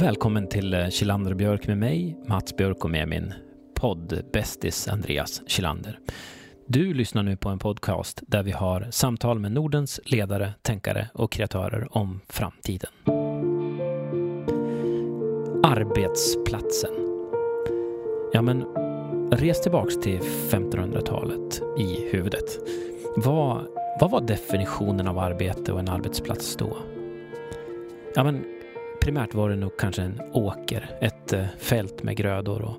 Välkommen till eh, Kilander och Björk med mig, Mats Björk och med min poddbästis Andreas Kilander. Du lyssnar nu på en podcast där vi har samtal med Nordens ledare, tänkare och kreatörer om framtiden. Arbetsplatsen. Ja, men res tillbaks till 1500-talet i huvudet. Vad, vad var definitionen av arbete och en arbetsplats då? Ja, men primärt var det nog kanske en åker, ett eh, fält med grödor och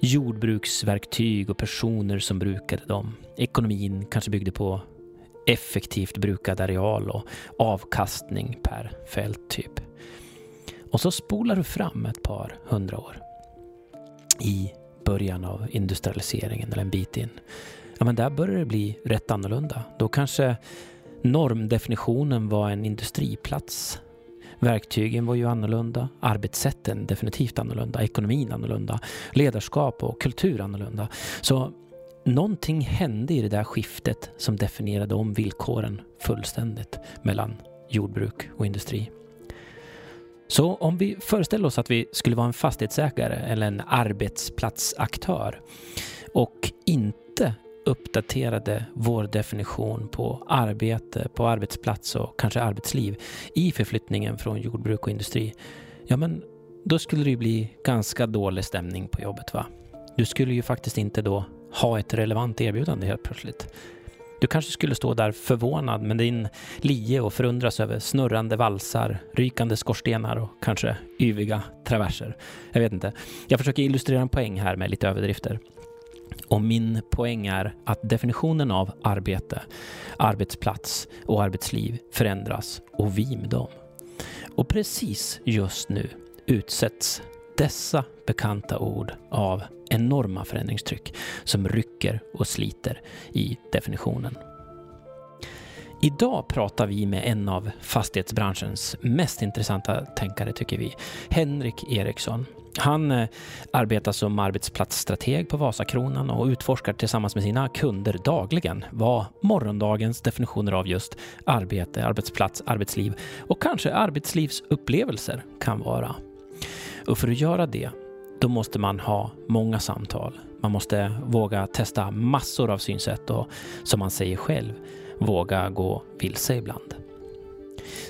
jordbruksverktyg och personer som brukade dem. Ekonomin kanske byggde på effektivt brukad areal och avkastning per fält typ. Och så spolar du fram ett par hundra år i början av industrialiseringen eller en bit in. Ja, men där börjar det bli rätt annorlunda. Då kanske normdefinitionen var en industriplats Verktygen var ju annorlunda, arbetssätten definitivt annorlunda, ekonomin annorlunda, ledarskap och kultur annorlunda. Så någonting hände i det där skiftet som definierade om villkoren fullständigt mellan jordbruk och industri. Så om vi föreställer oss att vi skulle vara en fastighetsägare eller en arbetsplatsaktör och inte uppdaterade vår definition på arbete, på arbetsplats och kanske arbetsliv i förflyttningen från jordbruk och industri, ja men då skulle det ju bli ganska dålig stämning på jobbet va? Du skulle ju faktiskt inte då ha ett relevant erbjudande helt plötsligt. Du kanske skulle stå där förvånad med din lie och förundras över snurrande valsar, rykande skorstenar och kanske yviga traverser. Jag vet inte. Jag försöker illustrera en poäng här med lite överdrifter. Och min poäng är att definitionen av arbete, arbetsplats och arbetsliv förändras och vi med dem. Och precis just nu utsätts dessa bekanta ord av enorma förändringstryck som rycker och sliter i definitionen. Idag pratar vi med en av fastighetsbranschens mest intressanta tänkare tycker vi, Henrik Eriksson. Han eh, arbetar som arbetsplatsstrateg på Vasakronan och utforskar tillsammans med sina kunder dagligen vad morgondagens definitioner av just arbete, arbetsplats, arbetsliv och kanske arbetslivsupplevelser kan vara. Och för att göra det, då måste man ha många samtal. Man måste våga testa massor av synsätt och, som man säger själv, våga gå vilse ibland.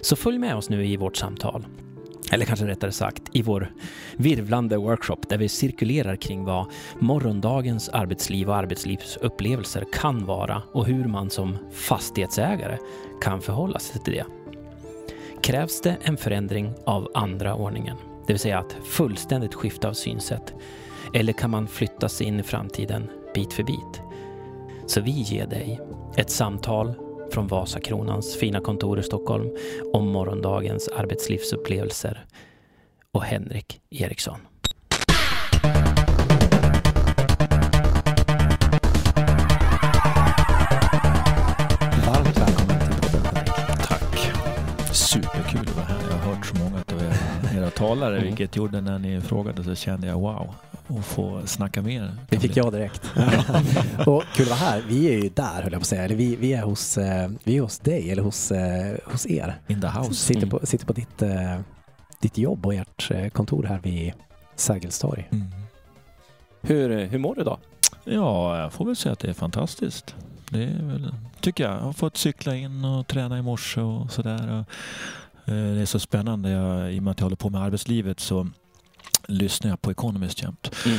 Så följ med oss nu i vårt samtal. Eller kanske rättare sagt i vår virvlande workshop där vi cirkulerar kring vad morgondagens arbetsliv och arbetslivsupplevelser kan vara och hur man som fastighetsägare kan förhålla sig till det. Krävs det en förändring av andra ordningen, det vill säga att fullständigt skifta av synsätt? Eller kan man flytta sig in i framtiden bit för bit? Så vi ger dig ett samtal från Vasakronans fina kontor i Stockholm om morgondagens arbetslivsupplevelser och Henrik Eriksson. Varmt välkommen till podden Henrik. Tack. Superkul att vara här. Jag har hört så många av era, era talare, mm. vilket gjorde när ni frågade så kände jag wow, och få snacka med er. Det fick jag direkt. och kul att vara här. Vi är ju där höll jag på att säga. Eller vi, vi, är, hos, eh, vi är hos dig eller hos, eh, hos er. In the house. Sitter på, sitter på ditt, eh, ditt jobb och ert kontor här vid Sergels torg. Mm. Hur, hur mår du då? Ja, jag får väl säga att det är fantastiskt. Det är väl, tycker jag. Jag har fått cykla in och träna i morse och sådär. Det är så spännande. Jag, I och med att jag håller på med arbetslivet så lyssnar jag på Economist jämt. Mm.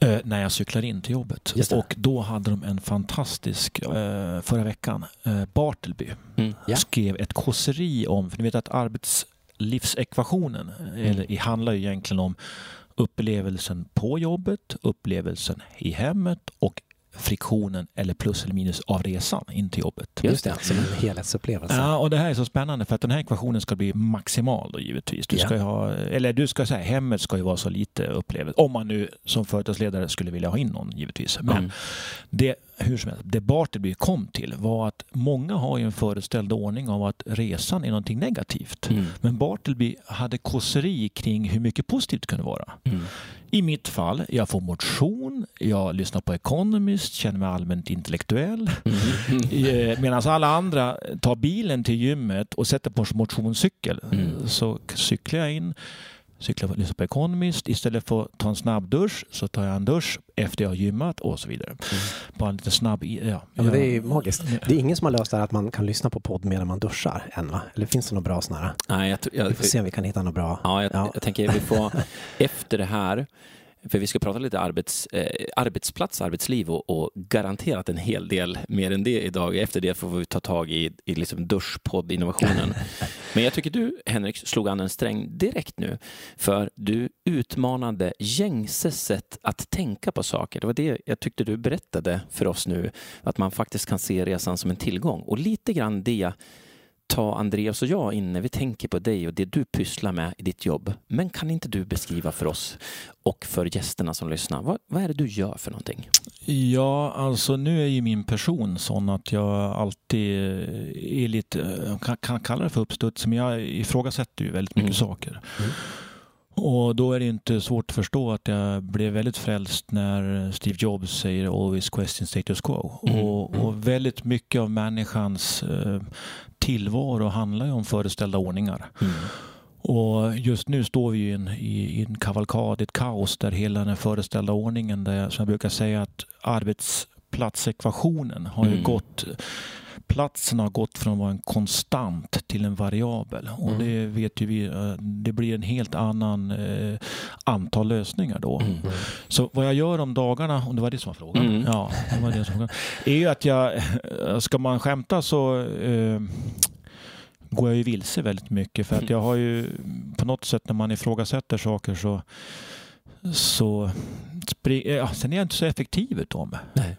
Eh, när jag cyklar in till jobbet. Och då hade de en fantastisk, eh, förra veckan, eh, Bartleby mm. yeah. skrev ett kåseri om, för ni vet att arbetslivsekvationen mm. eller, handlar ju egentligen om upplevelsen på jobbet, upplevelsen i hemmet och friktionen eller plus eller minus av resan in till jobbet. Just det, som en helhetsupplevelse. Ja, och det här är så spännande för att den här ekvationen ska bli maximal då givetvis. Du ska yeah. ha, eller du ska säga hemmet ska ju vara så lite upplevelse. Om man nu som företagsledare skulle vilja ha in någon givetvis. Men mm. det hur som helst, det Bartleby kom till var att många har ju en föreställd ordning av att resan är någonting negativt. Mm. Men Bartleby hade kåseri kring hur mycket positivt det kunde vara. Mm. I mitt fall, jag får motion, jag lyssnar på Economist, känner mig allmänt intellektuell. Mm. Medan alla andra tar bilen till gymmet och sätter på motionscykel. Mm. Så cyklar jag in, cyklar och lyssnar på Economist. Istället för att ta en snabb dusch så tar jag en dusch efter jag har gymmat och så vidare. Mm. Bara lite snabb... Ja, ja, men det är magiskt. Det är ingen som har löst det här att man kan lyssna på podd medan man duschar än va? Eller finns det några bra sådana här? Nej, jag, jag, vi får se om vi kan hitta något bra. Ja, jag, ja. jag tänker vi får efter det här för vi ska prata lite arbets, eh, arbetsplats, arbetsliv och, och, garanterat en hel del mer än det idag. Efter det får vi ta tag i, i liksom duschpodd-innovationen. Men jag tycker du, Henrik, slog an en sträng direkt nu. För du utmanade gängse sätt att tänka på saker. Det var det jag tyckte du berättade för oss nu. Att man faktiskt kan se resan som en tillgång. Och lite grann det ta Andreas och jag in när vi tänker på dig och det du pysslar med i ditt jobb. Men kan inte du beskriva för oss och för gästerna som lyssnar, vad, vad är det du gör för någonting? Ja, alltså nu är ju min person sån att jag alltid är lite, kan, kan kalla det för uppstuds, men jag ifrågasätter ju väldigt mycket mm. saker. Mm. Och då är det inte svårt att förstå att jag blev väldigt frälst när Steve Jobs säger always question status quo. Mm. Och, och, mm. väldigt mycket av människans eh, tillvaro handlar ju om föreställda ordningar. Mm. Och just nu står vi i en, i, i en kavalkad, ett kaos där hela den föreställda ordningen, där jag, som jag brukar säga att arbetsplatsekvationen har ju mm. gått platsen har gått från att vara en konstant till en variabel. Och mm. det vet ju vi, eh, det blir en helt annan eh, antal lösningar då. Mm. Så vad jag gör om dagarna, om det var det som var frågan, mm. ja, det var det som var frågan är ju att jag, eh, ska man skämta så eh, går jag ju vilse väldigt mycket för att jag har ju på något sätt när man ifrågasätter saker så så ja, sen är jag inte så effektiv utav mig. Nej.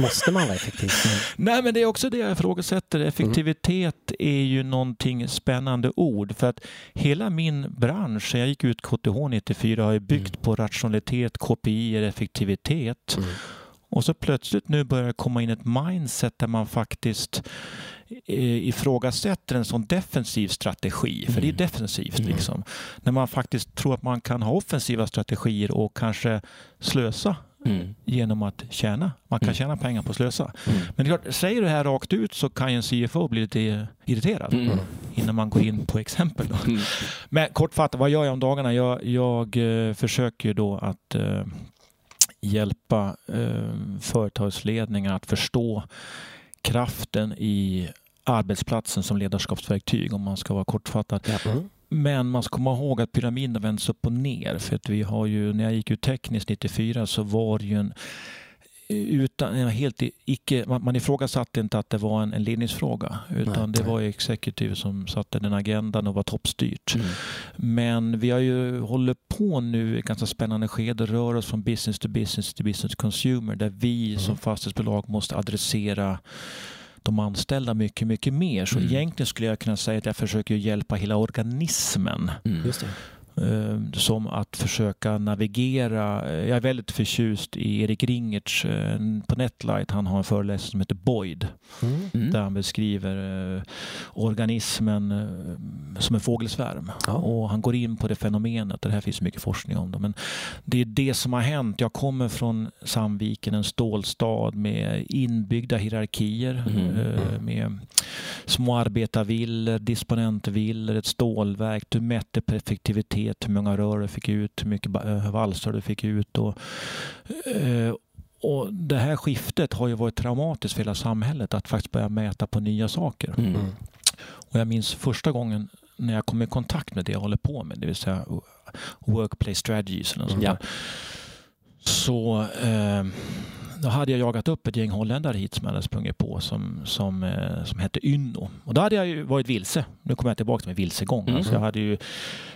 Måste man vara effektiv? Nej, men det är också det jag ifrågasätter. Effektivitet mm. är ju någonting spännande ord för att hela min bransch, jag gick ut KTH 94, har ju byggt mm. på rationalitet, KPI, effektivitet. Mm. Och så plötsligt nu börjar det komma in ett mindset där man faktiskt eh, ifrågasätter en sån defensiv strategi, för det är mm. defensivt. Mm. Liksom. När man faktiskt tror att man kan ha offensiva strategier och kanske slösa Mm. genom att tjäna. Man kan mm. tjäna pengar på att slösa. Mm. Men det är klart, säger du det här rakt ut så kan ju en CFO bli lite irriterad mm. innan man går in på exempel. Mm. Men kortfattat, vad gör jag om dagarna? Jag, jag eh, försöker då att eh, hjälpa eh, företagsledningar att förstå kraften i arbetsplatsen som ledarskapsverktyg om man ska vara kortfattad. Mm. Men man ska komma ihåg att pyramiden har vänts upp och ner. För att vi har ju, när jag gick ut tekniskt 94 så var det ju en utan, helt icke, man ifrågasatte inte att det var en, en ledningsfråga utan nej, det var executive som satte den agendan och var toppstyrt. Mm. Men vi har ju hållit på nu i ganska spännande skede, rör oss från business to business till business consumer där vi mm. som fastighetsbolag måste adressera de anställda mycket, mycket mer. Så mm. egentligen skulle jag kunna säga att jag försöker hjälpa hela organismen. Mm. Eh, som att försöka navigera. Jag är väldigt förtjust i Erik Ringertz eh, på Netlight. Han har en föreläsning som heter Boyd. Mm. mm. Där han beskriver eh, organismen som en fågelsvärm. Ja. Och han går in på det fenomenet. Det här finns mycket forskning om det. Men det är det som har hänt. Jag kommer från Sandviken, en stålstad med inbyggda hierarkier. Mm. Med små arbetarvillor, disponentvillor, ett stålverk. Du mätte effektivitet hur många rör du fick ut, hur mycket eh, valsar du fick ut. Och, eh, och det här skiftet har ju varit traumatiskt för hela samhället att faktiskt börja mäta på nya saker. Mm. Och jag minns första gången när jag kom i kontakt med det jag håller på med, det vill säga workplace strategies. Eller sånt mm. Så eh, då hade jag jagat upp ett gäng holländare hit som jag hade sprungit på som, som, eh, som hette Ynno. Och då hade jag ju varit vilse. Nu kommer jag tillbaka till min vilsegång. Mm. Alltså jag hade ju,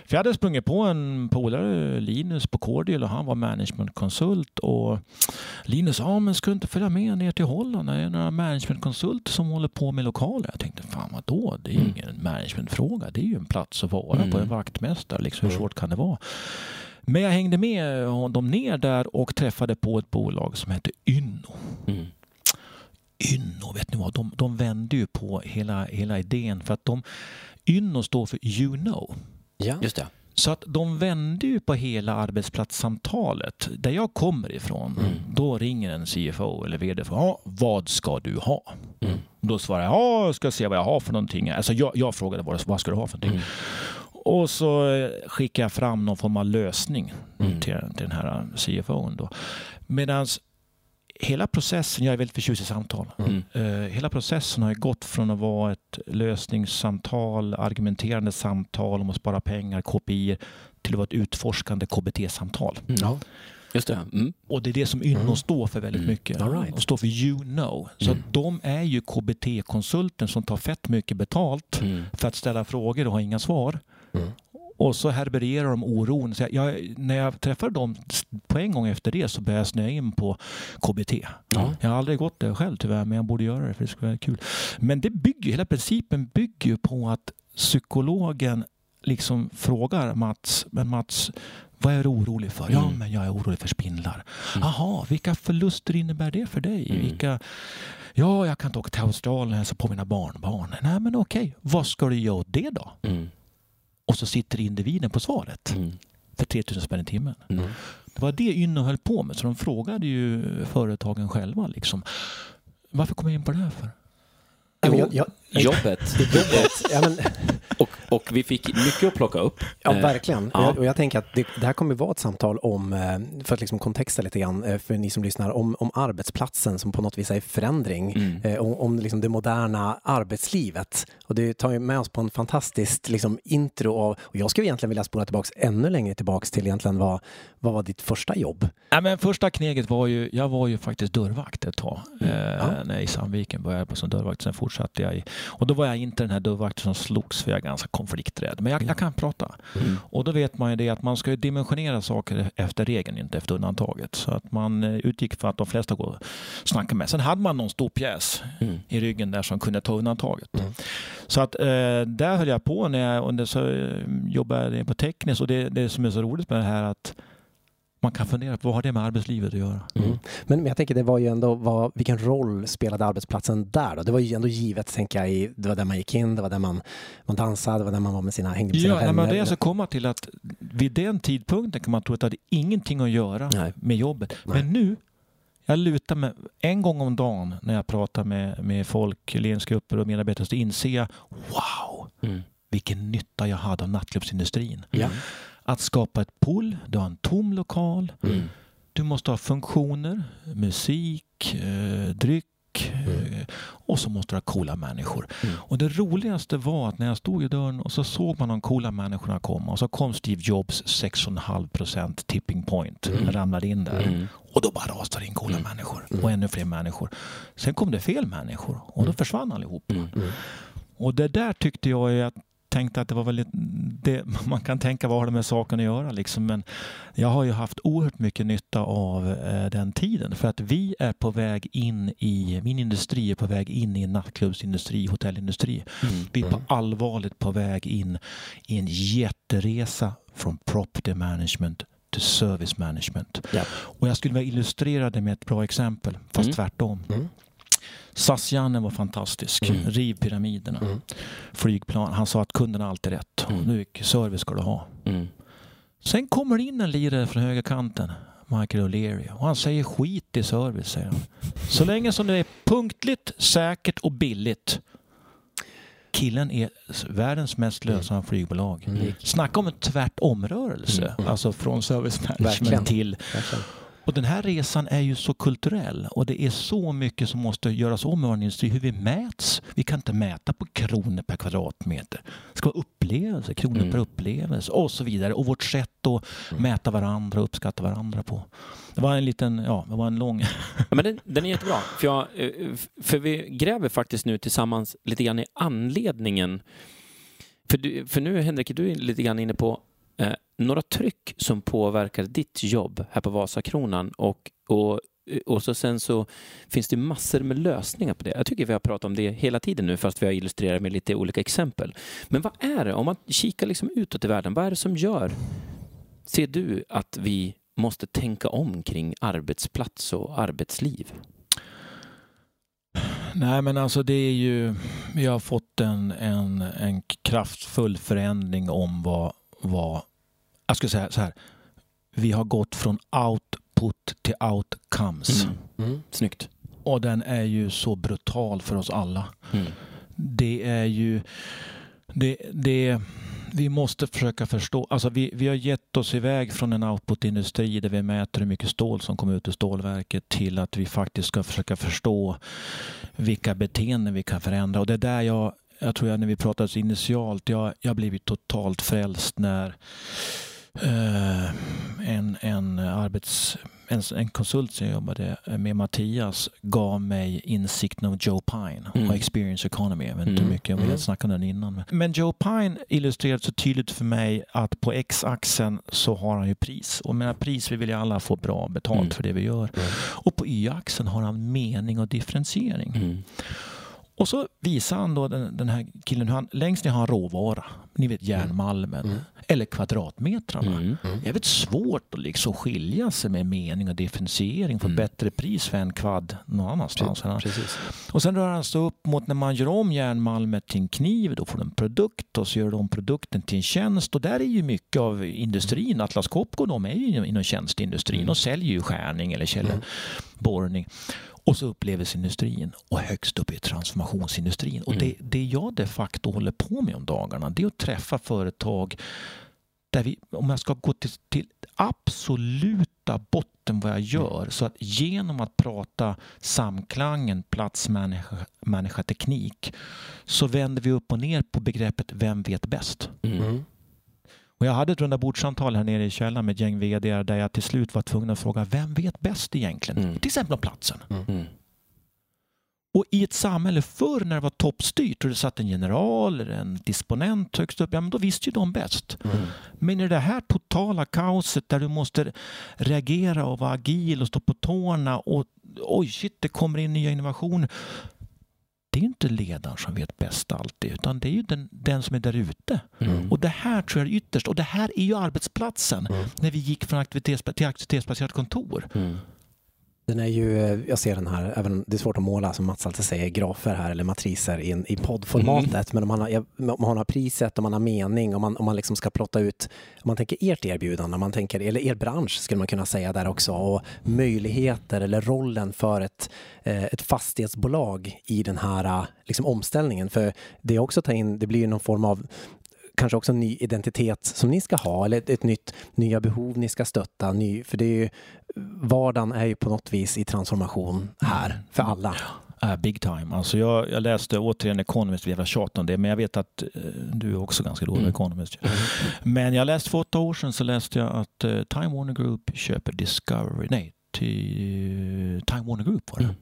för jag hade sprungit på en polare, Linus, på Cordial och han var managementkonsult. Och Linus sa, ah, men ska du inte följa med ner till Holland? Det är några managementkonsulter som håller på med lokaler. Jag tänkte, fan vadå? Det är ju mm. ingen managementfråga. Det är ju en plats att vara mm. på, en vaktmästare. Liksom, hur svårt kan det vara? Men jag hängde med honom ner där och träffade på ett bolag som hette Ynno. Mm. Ynno, vet ni vad? De, de vände ju på hela, hela idén för att de Ynno står för You know. Ja. Just det. Så att de vände ju på hela arbetsplatssamtalet. Där jag kommer ifrån, mm. då ringer en CFO eller VD för ja, vad ska du ha? Mm. Då svarar jag, ja, jag ska se vad jag har för någonting. Alltså jag, jag frågade vad, vad ska du ha för någonting? Mm. Och så eh, skickar jag fram någon form av lösning Mm. till, till den här CFOn. Då. Medan hela processen, jag är väldigt förtjust i samtal. Mm. Eh, hela processen har gått från att vara ett lösningssamtal, argumenterande samtal om att spara pengar, KPI, till att vara ett utforskande KBT-samtal. Mm. Ja. Just det. Mm. Och det är det som Ynno Mm. står för väldigt Mm. mycket. All right. Och står för you know. Så Mm. de är ju KBT-konsulten som tar fett mycket betalt Mm. för att ställa frågor och ha inga svar. Mm. Och så herbererar de oron. Så jag, när jag träffade dem på en gång efter det så började jag snöa in på KBT. Ja. Jag har aldrig gått det själv tyvärr, men jag borde göra det för det skulle vara kul. Men det bygger, hela principen bygger ju på att psykologen liksom frågar Mats, men Mats, vad är du orolig för? Ja, Mm. men jag är orolig för spindlar. Mm. Jaha, vilka förluster innebär det för dig? Mm. Vilka... Ja, jag kan inte åka till Australien och hälsa på mina barnbarn. Nej, men okej, vad ska du göra åt det då? Och så sitter individen på svaret Mm. för 3000 spänn i timmen. Mm. Det var det Ynno höll på med, så de frågade ju företagen själva liksom. Varför kom jag in på det här för? Men jag, jag, Jobbet. jobbet, ja, men, Och, och vi fick mycket att plocka upp. ja, Eh, verkligen. Och ja. jag, och jag tänker att det, det här kommer att vara ett samtal om, eh, för att liksom kontexta lite grann eh, för ni som lyssnar, om, om arbetsplatsen som på något vis är i förändring. Mm. om, om liksom det moderna arbetslivet. Och det tar ju med oss på en fantastisk liksom, intro av, och jag skulle egentligen vilja spola tillbaks ännu längre tillbaks till egentligen vad, vad var ditt första jobb? Ja, men första kneget var ju, jag var ju faktiskt dörrvakt ett tag. Eh, Ja. När jag i Sandviken började på som dörrvakt. Sen fortsatte jag i, och då var jag inte den här dörrvakten som slogs för jag är ganska konflikträdd. Men jag, jag kan prata. Mm. Och då vet man ju det att man ska dimensionera saker efter regeln, inte efter undantaget. Så att man eh, utgick för att de flesta går och snackar med. Sen hade man någon stor pjäs Mm. i ryggen där som kunde ta undantaget. Mm. Så att eh, där höll jag på när jag under så, eh, jobbade på tekniskt och det, det som är så roligt med det här att man kan fundera på vad har det med arbetslivet att göra? Mm. Mm. Men, jag tänker det var ju ändå, vad, vilken roll spelade arbetsplatsen där då? Det var ju ändå givet, tänker jag, i, det var där man gick in, det var där man, man dansade, det var där man var med sina, hängde med sina Ja, vänner. men det jag ska komma till att vid den tidpunkten kan man tro att det hade ingenting att göra Nej. med jobbet. Nej. Men nu, jag lutar mig en gång om dagen när jag pratar med, med folk, ledningsgrupper och medarbetare, så inser jag wow, Mm. vilken nytta jag hade av nattklubbsindustrin. Ja. Att skapa ett pool, du har en tom lokal, Mm. du måste ha funktioner, musik, eh, dryck eh, och så måste du ha coola människor. Mm. Och det roligaste var att när jag stod i dörren och så såg man de coola människorna komma och så kom Steve Jobs 6,5% tipping point, Mm. ramlade in där. Mm. Och då bara rasade in coola människor och ännu fler människor. Sen kom det fel människor och då försvann allihop. Mm. Mm. Och det där tyckte jag, jag tänkte att det var väldigt, det, man kan tänka vad har det med saken att göra liksom, men jag har ju haft oerhört mycket nytta av eh, den tiden för att vi är på väg in i, min industri är på väg in i en nattklubbsindustri, hotellindustri. Mm. Vi är på allvarligt på väg in i en jätteresa från property management till service management. Ja. Och jag skulle vilja illustrera det med ett bra exempel, fast Mm. tvärtom. Mm. SAS-Janne var fantastisk. Mm. Riv pyramiderna. Mm. Flygplan. Han sa att kunden har alltid rätt. Mm. Nu service ska du ha. Mm. Sen kommer det in en lirare från högerkanten. Michael O'Leary. Och han säger skit i service, säger han. Så länge som det är punktligt, säkert och billigt. Killen är världens mest lönsamma flygbolag. Mm. Snacka om en tvärtomrörelse. Mm. Alltså från service management till Verkligen. Och den här resan är ju så kulturell och det är så mycket som måste göras om i vår industri. Hur vi mäts. Vi kan inte mäta på kronor per kvadratmeter. Det ska vara upplevelse, kronor Mm. per upplevelse och så vidare. Och vårt sätt att Mm. mäta varandra och uppskatta varandra på. Det var en liten, ja, det var en lång... Ja, men den, den är jättebra. För, jag, eh, för vi gräver faktiskt nu tillsammans lite grann i anledningen. För, du, för nu Henrik, du är lite grann inne på eh, några tryck som påverkar ditt jobb här på Vasakronan och, och, och så sen så finns det massor med lösningar på det. Jag tycker vi har pratat om det hela tiden nu fast vi har illustrerat med lite olika exempel. Men vad är det, om man kikar liksom utåt i världen, vad är det som gör, ser du att vi måste tänka om kring arbetsplats och arbetsliv? Nej men alltså det är ju, vi har fått en, en, en kraftfull förändring om vad, vad, jag skulle säga så här, vi har gått från output till outcomes. Mm. Mm. Snyggt. Och den är ju så brutal för oss alla. Mm. Det är ju... Det, det, vi måste försöka förstå. Alltså vi, vi har gett oss iväg från en outputindustri där vi mäter hur mycket stål som kommer ut ur stålverket till att vi faktiskt ska försöka förstå vilka beteenden vi kan förändra. Och det är där jag, jag tror jag när vi pratade initialt, jag, jag blivit totalt frälst när en, en arbets en, en konsult som jag jobbade med, Mattias, gav mig insikten om Joe Pine mm. och Experience Economy. Jag vet inte mm. mycket om mm. snackade om den innan. Men Joe Pine illustrerade så tydligt för mig att på X-axeln så har han ju pris. Och med pris vi vill ju alla få bra betalt mm. för det vi gör. Mm. Och på Y-axeln har han mening och differentiering. Mm. Och så visar han då den, den här killen, han, längst ner har han råvara. Ni vet järnmalmen. Mm. Eller kvadratmetrarna. Mm. Mm. Det är väldigt svårt att liksom skilja sig med mening och differentiering. Få mm. bättre pris för en kvad någon annanstans. Precis. Och sen rör han sig upp mot när man gör om järnmalmet till en kniv. Då får du en produkt och så gör de produkten till en tjänst. Och där är ju mycket av industrin. Mm. Atlas Copco de är ju inom tjänsteindustrin. Mm. De säljer ju skärning eller källborrning. Och så upplevelseindustrin och högst upp i transformationsindustrin. Och det, det jag de facto håller på med om dagarna det är att träffa företag där vi, om jag ska gå till, till absoluta botten vad jag gör, så att genom att prata samklangen platsmänniska, människa, teknik så vänder vi upp och ner på begreppet vem vet bäst? Mm. Och jag hade ett rundabordssamtal här nere i källaren med ett gäng vd där jag till slut var tvungen att fråga vem vet bäst egentligen? Mm. Till exempel om platsen. Mm. Mm. Och i ett samhälle förr när det var toppstyrt och det satt en general eller en disponent högst upp, ja men då visste ju de bäst. Mm. Men i det här totala kaoset där du måste reagera och vara agil och stå på tårna och oj shit, det kommer in nya innovationer det är inte ledaren som vet bäst alltid, utan det är ju den, den som är där ute. Mm. Och det här tror jag är ytterst, och det här är ju arbetsplatsen, mm. när vi gick från aktivitets, till aktivitetsbaserat kontor. Den är ju, eh, jag ser den här, även det är svårt att måla som Mats alltid säger, grafer här eller matriser i, i poddformatet. Mm. Men om man, har, om man har priset, om man har mening, om man, om man liksom ska plotta ut, om man tänker ert erbjudande, om man tänker, eller er bransch skulle man kunna säga där också, och möjligheter eller rollen för ett, eh, ett fastighetsbolag i den här eh, liksom, omställningen. För det också tar in, det blir någon form av kanske också en ny identitet som ni ska ha eller ett, ett nytt, nya behov ni ska stötta. Ny, för det är ju, vardagen är ju på något vis i transformation här för alla. Uh, big time. Alltså jag, jag läste återigen Economist, vi jävla tjat om det, men jag vet att uh, du är också ganska dålig mm. Economist. Mm. Men jag läste för åtta år sedan så läste jag att uh, Time Warner Group köper Discovery, nej, till Time Warner Group var det. Mm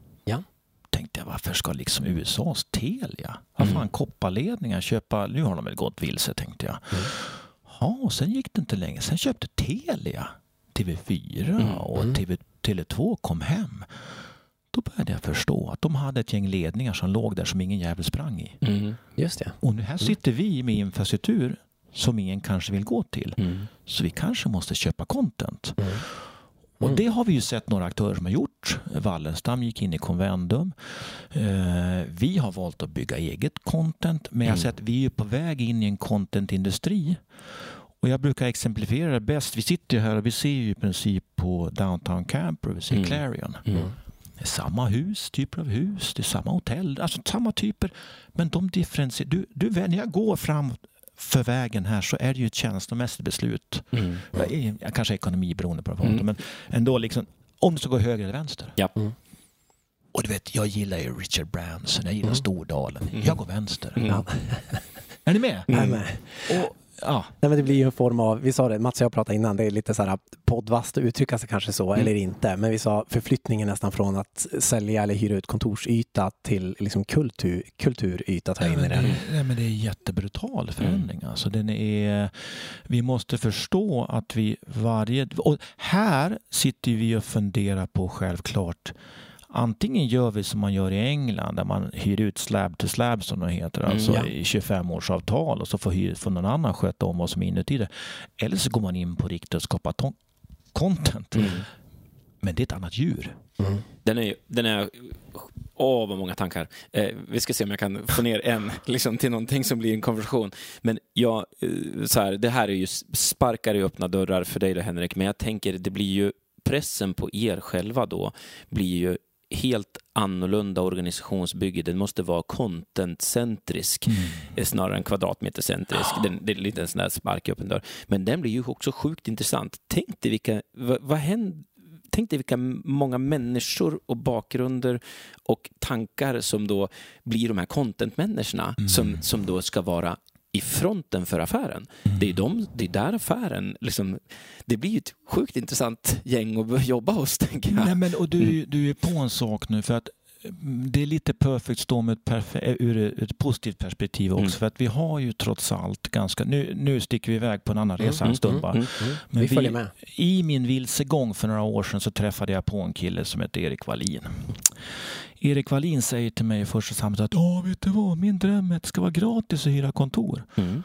tänkte jag, varför ska liksom USAs Telia, vad fan mm. kopparledningar köpa, nu har de väl gått vilse tänkte jag. Mm. Ja, och sen gick det inte länge, sen köpte Telia TV4 mm. och mm. TV, Tele2 kom hem. Då började jag förstå att de hade ett gäng ledningar som låg där som ingen jävel sprang i. Mm. Just det. Och nu här mm. sitter vi med infrastruktur som ingen kanske vill gå till. Så vi kanske måste köpa content. Och mm. det har vi ju sett några aktörer som har gjort. Wallenstam gick in i Convendum. Eh, vi har valt att bygga eget content, men jag har mm. sett att vi är på väg in i en contentindustri. Och jag brukar exemplifiera det bäst. Vi sitter ju här och vi ser ju i princip på Downtown Camper, vi ser mm. Clarion. Mm. Det är samma hus, typer av hus, det är samma hotell, alltså samma typer. Men de differentierar. Du, du, när jag går fram för vägen här så är det ju ett känslomässigt beslut. Mm. Jag, kanske ekonomi beroende på det, mm. men ändå liksom, om du ska gå höger eller vänster. Ja. Mm. Och du vet, jag gillar ju Richard Branson, jag gillar mm. Stordalen. Mm. Jag går vänster. Ja. är ni med? Med. Och Ja. Nej, men det blir ju en form av, vi sa det, Mats och jag pratade innan, det är lite så här poddvast att uttrycka sig kanske så mm. eller inte. Men vi sa förflyttningen nästan från att sälja eller hyra ut kontorsyta till liksom kultur, kulturyta ta in i det. Nej, men det är jättebrutal förändring. Mm. Alltså, den är, vi måste förstå att vi varje... Och här sitter vi och funderar på självklart Antingen gör vi som man gör i England där man hyr ut slab to slab som det heter, mm, alltså ja. i 25 års avtal och så får, hyr, får någon annan sköta om vad som är inuti det. Eller så går man in på riktigt och skapar content. Mm. Men det är ett annat djur. Mm. Den är, den är Åh, vad många tankar. Eh, vi ska se om jag kan få ner en liksom, till någonting som blir en konversation. Men ja, eh, så här, det här är ju sparkar i öppna dörrar för dig då, Henrik, men jag tänker det blir ju pressen på er själva då blir ju helt annorlunda organisationsbygge. Den måste vara contentcentrisk mm. snarare än kvadratmetercentrisk. Den, det är lite en sån där spark i öppen dörr. Men den blir ju också sjukt intressant. Tänk dig vilka, vad, vad händer Tänk dig vilka många människor och bakgrunder och tankar som då blir de här content-människorna mm. som, som då ska vara i fronten för affären. Mm. Det, är de, det är där affären, liksom, det blir ett sjukt intressant gäng att jobba hos. Tänker jag. Nej, men, och du, mm. du är på en sak nu, för att det är lite perfect storm ur ett positivt perspektiv också. Mm. För att vi har ju trots allt ganska... Nu, nu sticker vi iväg på en annan resa mm, en stund bara. Mm, mm, Men vi följer med. I min vilsegång för några år sedan så träffade jag på en kille som heter Erik Wallin. Erik Wallin säger till mig i första samtalet att vet du vad, min dröm är att det ska vara gratis att hyra kontor. Mm.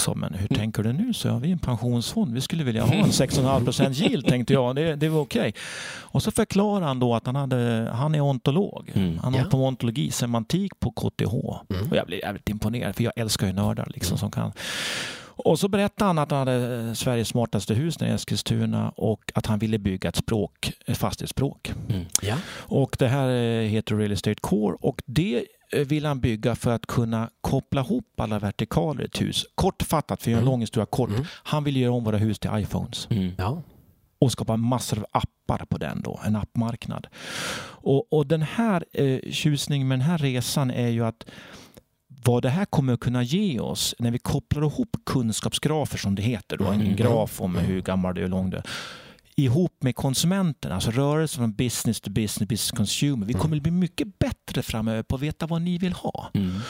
Så, men hur mm. tänker du nu? Så ja, vi är en pensionsfond. Vi skulle vilja ha en 6,5 procent yield tänkte jag. Det, det var okej. Okay. Och så förklarar han då att han, hade, han är ontolog. Mm. Han har ja. på ontologi, semantik på KTH. Mm. Och jag blev jävligt imponerad för jag älskar ju nördar liksom, mm. som kan. Och så berättade han att han hade Sveriges smartaste hus i Eskilstuna och att han ville bygga ett språk, ett fastighetsspråk. Mm. Ja. Och det här eh, heter Real Estate Core och det eh, vill han bygga för att kunna koppla ihop alla vertikaler i ett hus. Kortfattat, för att göra en mm. lång historia kort. Mm. Han vill göra om våra hus till iPhones. Mm. Ja. Och skapa massor av appar på den då, en appmarknad. Och, och den här eh, tjusningen med den här resan är ju att vad det här kommer att kunna ge oss när vi kopplar ihop kunskapsgrafer som det heter, då, en mm. graf om hur gammal du är, lång du är ihop med konsumenten, alltså rörelsen från business to business, business consumer. Vi kommer att bli mycket bättre framöver på att veta vad ni vill ha. Mm.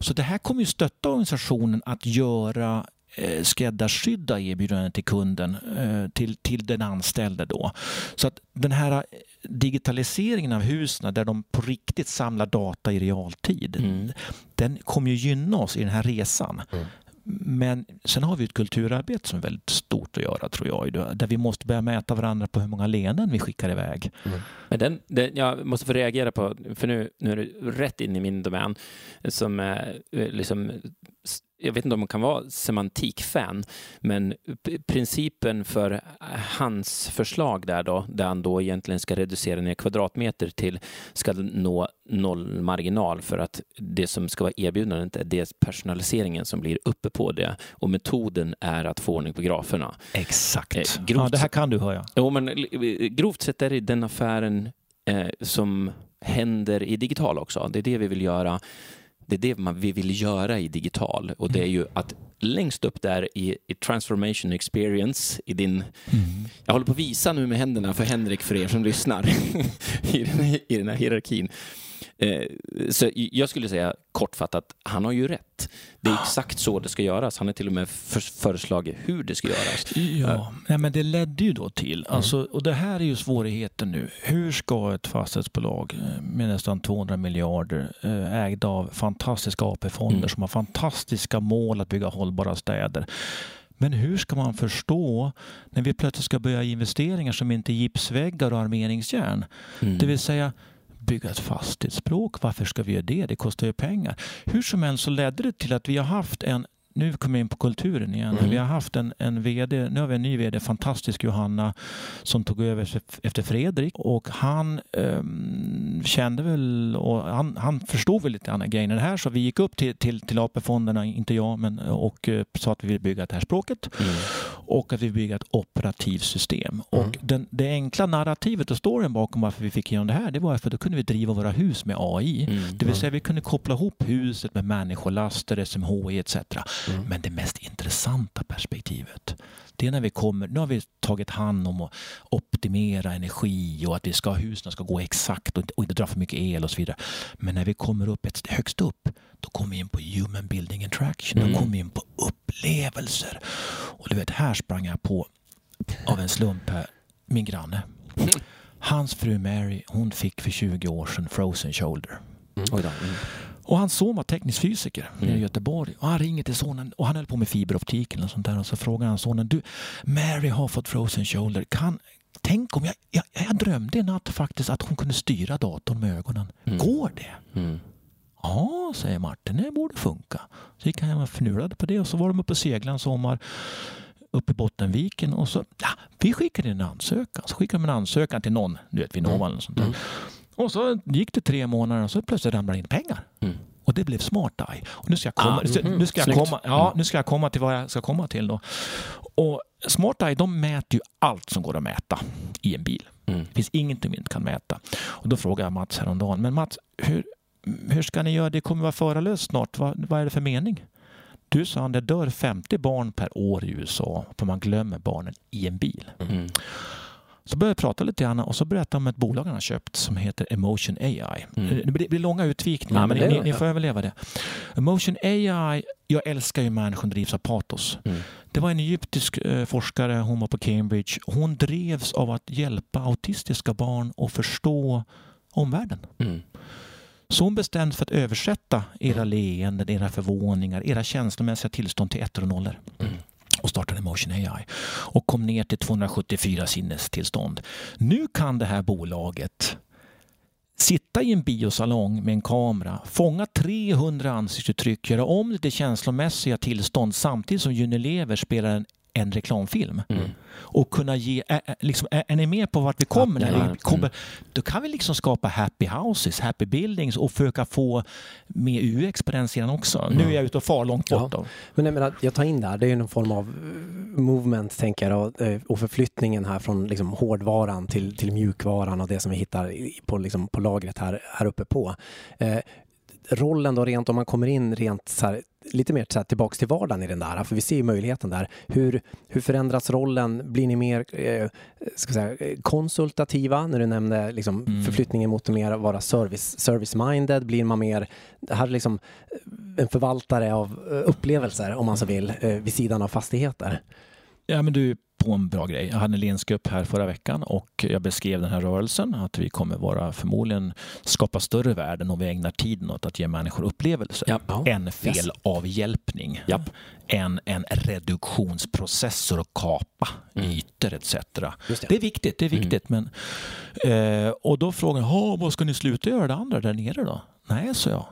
Så det här kommer ju stötta organisationen att göra eh, skräddarsydda erbjudanden till kunden, eh, till, till den anställde. Då. Så att den här digitaliseringen av husen där de på riktigt samlar data i realtid, mm. den kommer ju gynna oss i den här resan. Mm. Men sen har vi ett kulturarbete som är väldigt stort att göra tror jag. Där vi måste börja mäta varandra på hur många leenden vi skickar iväg. Mm. Men den, den, jag måste få reagera på, för nu, nu är du rätt in i min domän, som är eh, liksom jag vet inte om man kan vara semantikfan, men principen för hans förslag där då, där han då egentligen ska reducera ner kvadratmeter till, ska nå noll marginal för att det som ska vara erbjudandet är det personaliseringen som blir uppe på det och metoden är att få ordning på graferna. Exakt. Eh, grovt, ja, det här kan du höra. Jo, men grovt sett är det den affären eh, som händer i digital också. Det är det vi vill göra det är det man, vi vill göra i digital och det är ju att längst upp där i, i transformation experience i din... Mm. Jag håller på att visa nu med händerna för Henrik för er som lyssnar i, den, i den här hierarkin. Eh, så jag skulle säga kortfattat, han har ju rätt. Det är exakt så det ska göras. Han har till och med föreslagit hur det ska göras. Ja, Nej, men det ledde ju då till, mm. alltså, och det här är ju svårigheten nu. Hur ska ett fastighetsbolag eh, med nästan 200 miljarder eh, ägda av fantastiska AP-fonder mm. som har fantastiska mål att bygga hållbara städer men hur ska man förstå när vi plötsligt ska börja investeringar som inte är gipsväggar och armeringsjärn? Mm. Det vill säga, bygga ett fastighetsspråk. Varför ska vi göra det? Det kostar ju pengar. Hur som helst så ledde det till att vi har haft en nu kommer jag in på kulturen igen. Mm. Vi har haft en, en VD, nu har vi en ny VD, fantastisk Johanna, som tog över efter Fredrik och han um, kände väl och han, han förstod väl lite grann grejen det här så vi gick upp till, till, till AP-fonderna, inte jag, men, och uh, sa att vi vill bygga det här språket mm. och att vi vill bygga ett operativt system. Mm. Och den, det enkla narrativet och storyn bakom varför vi fick igenom det här, det var för att då kunde vi driva våra hus med AI. Mm. Det vill säga vi kunde koppla ihop huset med människolaster, SMHI etc. Mm. Men det mest intressanta perspektivet det är när vi kommer, nu har vi tagit hand om att optimera energi och att vi ska, husen ska gå exakt och inte, och inte dra för mycket el och så vidare. Men när vi kommer upp ett, högst upp, då kommer vi in på human building interaction. Mm. Då kommer vi in på upplevelser. Och du vet, här sprang jag på av en slump här, min granne. Hans fru Mary, hon fick för 20 år sedan frozen shoulder. Mm. Och hans son var teknisk fysiker mm. i Göteborg. Och han ringer till sonen och han höll på med fiberoptik och sånt där. Och så frågar han sonen, du Mary har fått frozen shoulder. Kan, tänk om jag, jag, jag drömde i natt faktiskt att hon kunde styra datorn med ögonen. Mm. Går det? Mm. Ja, säger Martin, det borde funka. Så gick han hem och fnulade på det och så var de uppe och seglade en sommar uppe i Bottenviken och så, ja, vi skickade en ansökan. Så skickade de en ansökan till någon, du vet Vinnova mm. eller sånt där. Mm. Och så gick det tre månader och så plötsligt ramlade in pengar. Mm. Och det blev Smart Eye. Och nu ska jag komma, Ah, mhm. nu ska jag komma, ja, Mm. nu ska jag komma till vad jag ska komma till då. Och Smart Eye de mäter ju allt som går att mäta i en bil. Mm. Det finns ingenting vi inte kan mäta. Och då frågade jag Mats häromdagen, men Mats, hur, hur ska ni göra? Det kommer vara förarlöst snart. Vad, vad är det för mening? Du sa han, det dör 50 barn per år i USA för man glömmer barnen i en bil. Mm. Så började jag prata lite grann och så berättade om ett bolag han har köpt som heter Emotion AI. Mm. Det blir, långa utvikningar Ja, men men ni, ni får överleva det. Emotion AI, jag älskar ju människor som drivs av patos. Mm. Det var en egyptisk eh, forskare, hon var på Cambridge. Hon drevs av att hjälpa autistiska barn att förstå omvärlden. Mm. Så hon bestämde för att översätta era leenden, era förvåningar, era känslomässiga tillstånd till ettor och nollor. Mm. Och startade Motion AI. Och kom ner till 274 sinnestillstånd. Nu kan det här bolaget sitta i en biosalong med en kamera, fånga 300 ansiktsuttryck, göra om det till känslomässiga tillstånd samtidigt som Unilever spelar en, en reklamfilm Mm och kunna ge, liksom, är, är ni med på vart vi kommer? Ja, ja, vi kommer då kan vi liksom skapa happy houses, happy buildings och försöka få med UX på den sidan också. Nu är jag ute och far långt bort. Ja. Men jag, menar, jag tar in där, det är ju någon form av eh, movement tänker jag och, eh, och förflyttningen här från liksom hårdvaran till, till mjukvaran och det som vi hittar på, liksom, på lagret här, här uppe på. Eh, rollen då rent om man kommer in rent så här, lite mer så tillbaks till vardagen i den där, för vi ser ju möjligheten där. Hur, hur förändras rollen? Blir ni mer eh, ska säga, eh, konsultativa när du nämnde liksom, Mm. förflyttningen mot att mer vara service, service-minded? Blir man mer, här är liksom en förvaltare av eh, upplevelser om man så vill, eh, vid sidan av fastigheter? Ja, men du är på en bra grej. Jag hade en Lensgrupp här förra veckan och jag beskrev den här rörelsen att vi kommer vara förmodligen skapa större värden om vi ägnar tiden åt att ge människor upplevelser. Ja. Ja. En felavhjälpning. Japp. En, en reduktionsprocessor att kapa Mm. ytor etc. Det. Det är viktigt, det är viktigt. Men, eh, och då frågar jag, vad ska ni sluta göra det andra där nere då? Nej, så jag.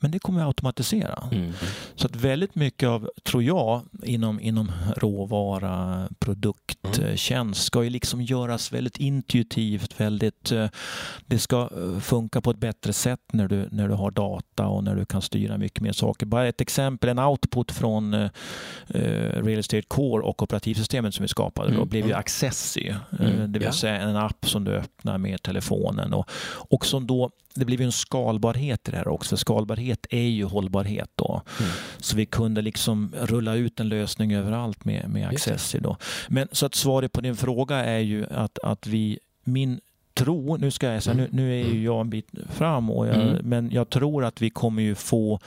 Men det kommer vi automatisera. Mm. Så att väldigt mycket av, tror jag, inom, inom råvara, produkt, Mm. eh, tjänst ska ju liksom göras väldigt intuitivt. Väldigt, eh, det ska eh, funka på ett bättre sätt när du, när du har data och när du kan styra mycket mer saker. Bara ett exempel, en output från eh, Real Estate Core och operativsystemet som vi skapade då Mm. blev ju Mm. Accessy. Mm. Det vill säga en app som du öppnar med telefonen. Och, och som då, det blev ju en skalbarhet i det här också. Skalbarhet är ju hållbarhet då. Mm. Så vi kunde liksom rulla ut en lösning överallt med, med. Accessy. Då. Men så att svaret på din fråga är ju att, att vi, min tro, nu ska jag säga, nu, nu är ju jag en bit fram, och jag, Mm. men jag tror att vi kommer ju få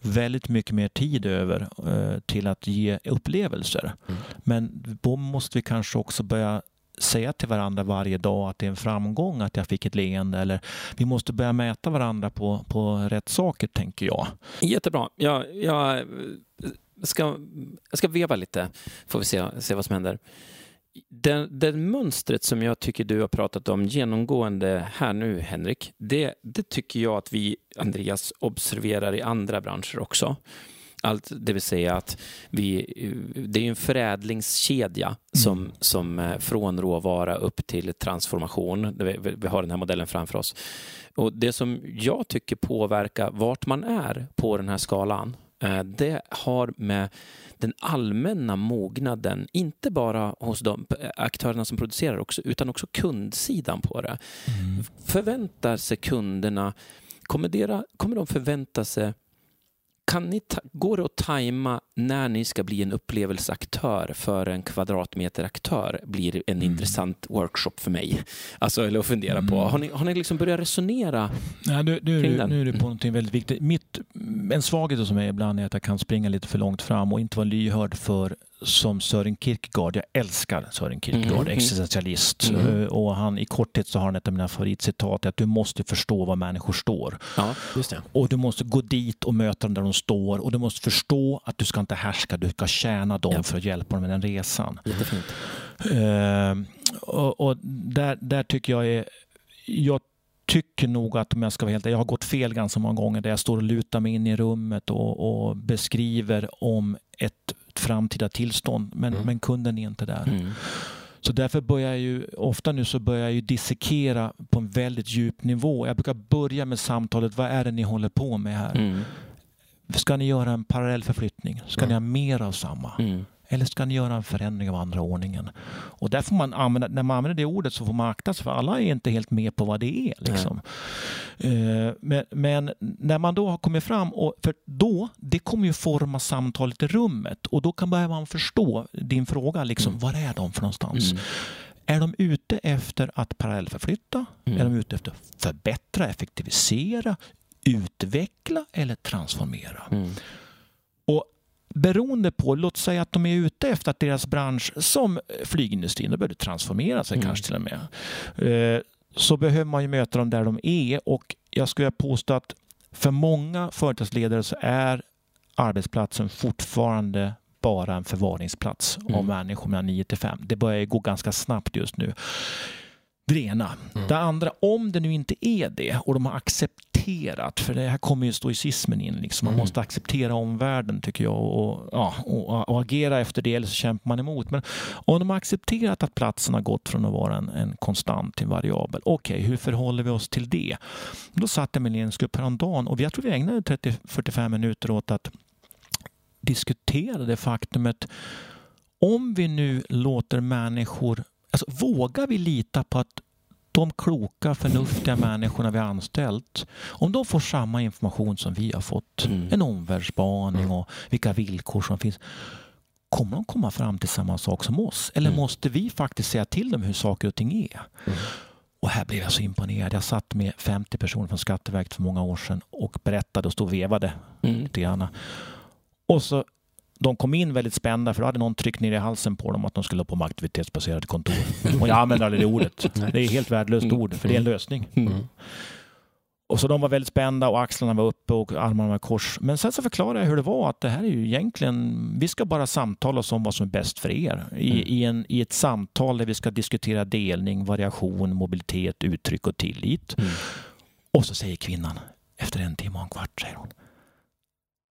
väldigt mycket mer tid över eh, till att ge upplevelser. Mm. Men då måste vi kanske också börja säga till varandra varje dag att det är en framgång att jag fick ett leende eller vi måste börja mäta varandra på, på rätt saker tänker jag. Jättebra. Jag, jag, ska, jag ska veva lite, får vi se, se vad som händer. Den, den mönstret som jag tycker du har pratat om genomgående här nu, Henrik, det, det tycker jag att vi, Andreas, observerar i andra branscher också. Allt, det vill säga att vi, det är en förädlingskedja som, som eh, från råvara upp till transformation. Vi, vi- har den här modellen framför oss. Och Det som jag tycker påverkar vart man är på den här skalan, eh, det har med den allmänna mognaden, inte bara hos de eh, aktörerna som producerar också, utan också kundsidan på det. Förväntar sig kunderna, kommer, dera, kommer de förvänta sig kan ni går det att tajma när ni ska bli en upplevelseaktör för en kvadratmeteraktör blir en Mm. intressant workshop för mig. Alltså, eller att fundera på. Mm. Har ni, har ni liksom börjat resonera? Ja, nu, nu, är Kring den. nu är du på någonting väldigt viktigt. Mitt, en svaghet hos mig ibland är att jag kan springa lite för långt fram och inte vara lyhörd för som Sören Kierkegaard. Jag älskar Sören Kierkegaard, Mhm. existentialist. Eh, Och han, I korthet så har han ett av mina favoritcitat att du måste förstå var människor står. Ja. Och du måste gå dit och möta dem där de står och du måste förstå att du ska inte härska, du ska tjäna dem Ja. för att hjälpa dem med den resan. Jättefint. Eh, och och där, där tycker jag är... Jag tycker nog att om jag ska vara helt jag har gått fel ganska många gånger där jag står och lutar mig in i rummet och, och beskriver om ett framtida tillstånd men, Mm. men kunden är inte där. Mm. Så därför börjar jag ju, ofta nu så börjar jag ju dissekera på en väldigt djup nivå. Jag brukar börja med samtalet, vad är det ni håller på med här? Mm. Ska ni göra en parallell förflyttning? Ska Mm. ni ha mer av samma? Mm. Eller ska ni göra en förändring av andra ordningen? Och där får man använda, när man använder det ordet så får man akta sig för alla är inte helt med på vad det är. Liksom. Eh, Men, men när man då har kommit fram, och, för då, det kommer ju forma samtalet i rummet och då kan börja man förstå din fråga, liksom, Mm. var är de för någonstans? Mm. Är de ute efter att parallellförflytta? Mm. Är de ute efter att förbättra, effektivisera, utveckla eller transformera? Mm. Och beroende på, låt säga att de är ute efter att deras bransch som flygindustrin, då behöver transformera sig Mm. kanske till och med. Eh, Så behöver man ju möta dem där de är och jag skulle påstå att för många företagsledare så är arbetsplatsen fortfarande bara en förvaringsplats Mm. av människor mellan 9 till 5. Det börjar gå ganska snabbt just nu. Det ena. Mm. Det andra, om det nu inte är det och de har accepterat, för det här kommer ju stoicismen in, liksom. man Mm. måste acceptera omvärlden tycker jag och, ja, och, och agera efter det eller så kämpar man emot. Men om de har accepterat att platsen har gått från att vara en, en konstant till en variabel, okej, hur förhåller vi oss till det? Då satt jag med ledningsgrupp häromdagen och jag tror vi ägnade 30-45 minuter åt att diskutera det faktumet om vi nu låter människor, alltså vågar vi lita på att de kloka, förnuftiga människorna vi har anställt, om de får samma information som vi har fått, Mm. en omvärldsspaning och vilka villkor som finns, kommer de komma fram till samma sak som oss? Eller Mm. måste vi faktiskt säga till dem hur saker och ting är? Mm. Och här blev jag så imponerad. Jag satt med 50 personer från Skatteverket för många år sedan och berättade och stod och vevade Mm. lite grann. Och så de kom in väldigt spända för då hade någon tryckt ner i halsen på dem att de skulle på med aktivitetsbaserade kontor. Och jag använder aldrig det ordet. Det är helt värdelöst Mm. ord för det är en lösning. Mm. Och så de var väldigt spända och axlarna var uppe och armarna var i kors. Men sen så förklarade jag hur det var att det här är ju egentligen, vi ska bara samtala oss om vad som är bäst för er. I, Mm. i, en, I ett samtal där vi ska diskutera delning, variation, mobilitet, uttryck och tillit. Mm. Och så säger kvinnan efter en timme och en kvart, säger hon.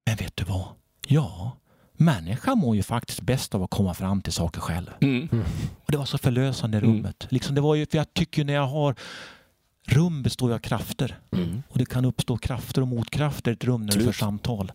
Men vet du vad? Ja, människan mår ju faktiskt bäst av att komma fram till saker själv. Mm. Och det var så förlösande i Mm. rummet. Liksom det var ju, för jag tycker när jag har Rum består ju av krafter Mm. och det kan uppstå krafter och motkrafter i ett rum när du för samtal.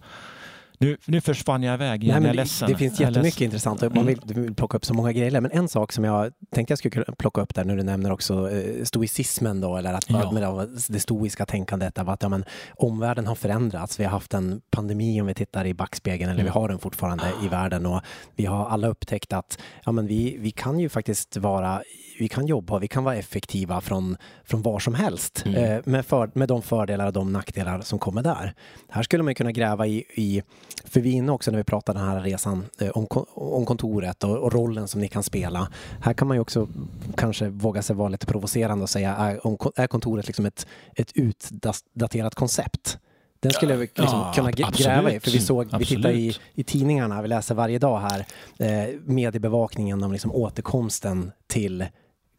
Nu, nu försvann jag iväg Nej, igen, jag men är det, ledsen. det finns Jag jättemycket intressant och man vill, vill plocka upp så många grejer. Men en sak som jag tänkte jag skulle kunna plocka upp där när du nämner också eh, stoicismen då, eller att Ja. med det, stoiska tänkandet av att ja, men, omvärlden har förändrats. Vi har haft en pandemi om vi tittar i backspegeln, eller vi Mm. har den fortfarande i världen och vi har alla upptäckt att ja, men vi, vi kan ju faktiskt vara, vi kan jobba, vi kan vara effektiva från, från var som helst Mm. eh, med, för, med de fördelar och de nackdelar som kommer där. Här skulle man kunna gräva i, i för vi är inne också när vi pratar den här resan eh, om, om kontoret och, och rollen som ni kan spela. Här kan man ju också kanske våga sig vara lite provocerande och säga är, om, är kontoret liksom ett, ett utdaterat koncept? Den skulle vi liksom Ja, kunna absolut. gräva i, för vi såg, vi tittar i, i tidningarna, vi läser varje dag här, eh, mediebevakningen om liksom återkomsten till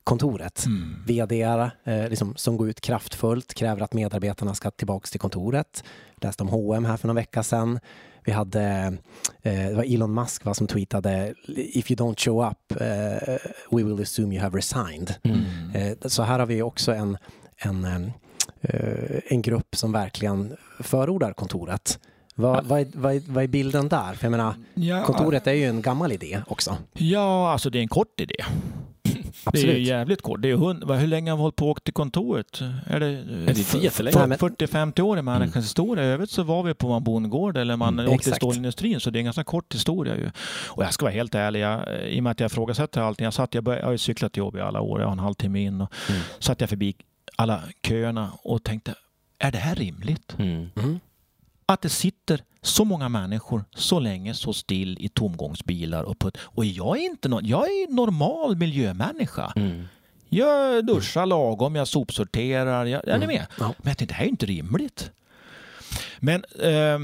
kontoret. Mm. VD eh, liksom, som går ut kraftfullt, kräver att medarbetarna ska tillbaka till kontoret. Läste om H&M här för några vecka sedan. Vi hade, eh, det var Elon Musk va, som tweetade If you don't show up, eh, we will assume you have resigned. Mm. Eh, så här har vi också en, en, eh, en grupp som verkligen förordar kontoret. Vad, vad, är, vad, är, vad är bilden där? För jag menar, Ja, kontoret är ju en gammal idé också. ja, alltså det är en kort idé. Det är ju Absolut. jävligt kort. Det är hund, hur länge har vi hållit på och åkt till kontoret? Är det, det är jättelänge. Nej, men- 40-50 år i människans Mm. historia. I övrigt så var vi på en bondgård eller man Mm, åkte till stålindustrin så det är en ganska kort historia ju. Och jag ska vara helt ärlig, jag, i och med att jag ifrågasätter allting. Jag, satt, jag, började, jag har ju cyklat till jobb i alla år, jag har en halvtimme in och Mm. satt jag förbi alla köerna och tänkte, är det här rimligt? Mm. Mm. Att det sitter så många människor så länge så still i tomgångsbilar och putt. Och jag är inte någon, jag är normal miljömänniska. Mm. Jag duschar lagom, jag sopsorterar, jag, är ni med? Ja. Men jag tänkte, det här är inte rimligt. Men eh,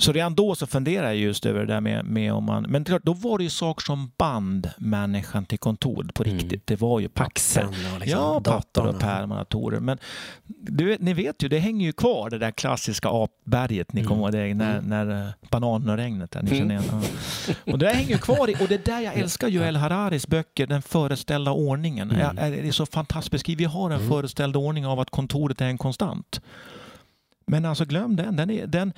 så redan då så funderade jag just över det där med, med om man... Men klart, då var det ju saker som band människan till kontoret på riktigt. Mm. Det var ju Paxen och liksom Ja, papper och pärmar och datorer. Men du, ni vet ju, det hänger ju kvar det där klassiska apberget. Ni mm. kommer ihåg det när, mm. när uh, bananen och regnet där. Ni känner igen. Och det där hänger ju kvar i, och det är där jag älskar Joel Hararis böcker, Den föreställda ordningen. Mm. Jag, det är så fantastiskt. Vi har en mm. föreställd ordning av att kontoret är en konstant. Men alltså glöm den. den, är, den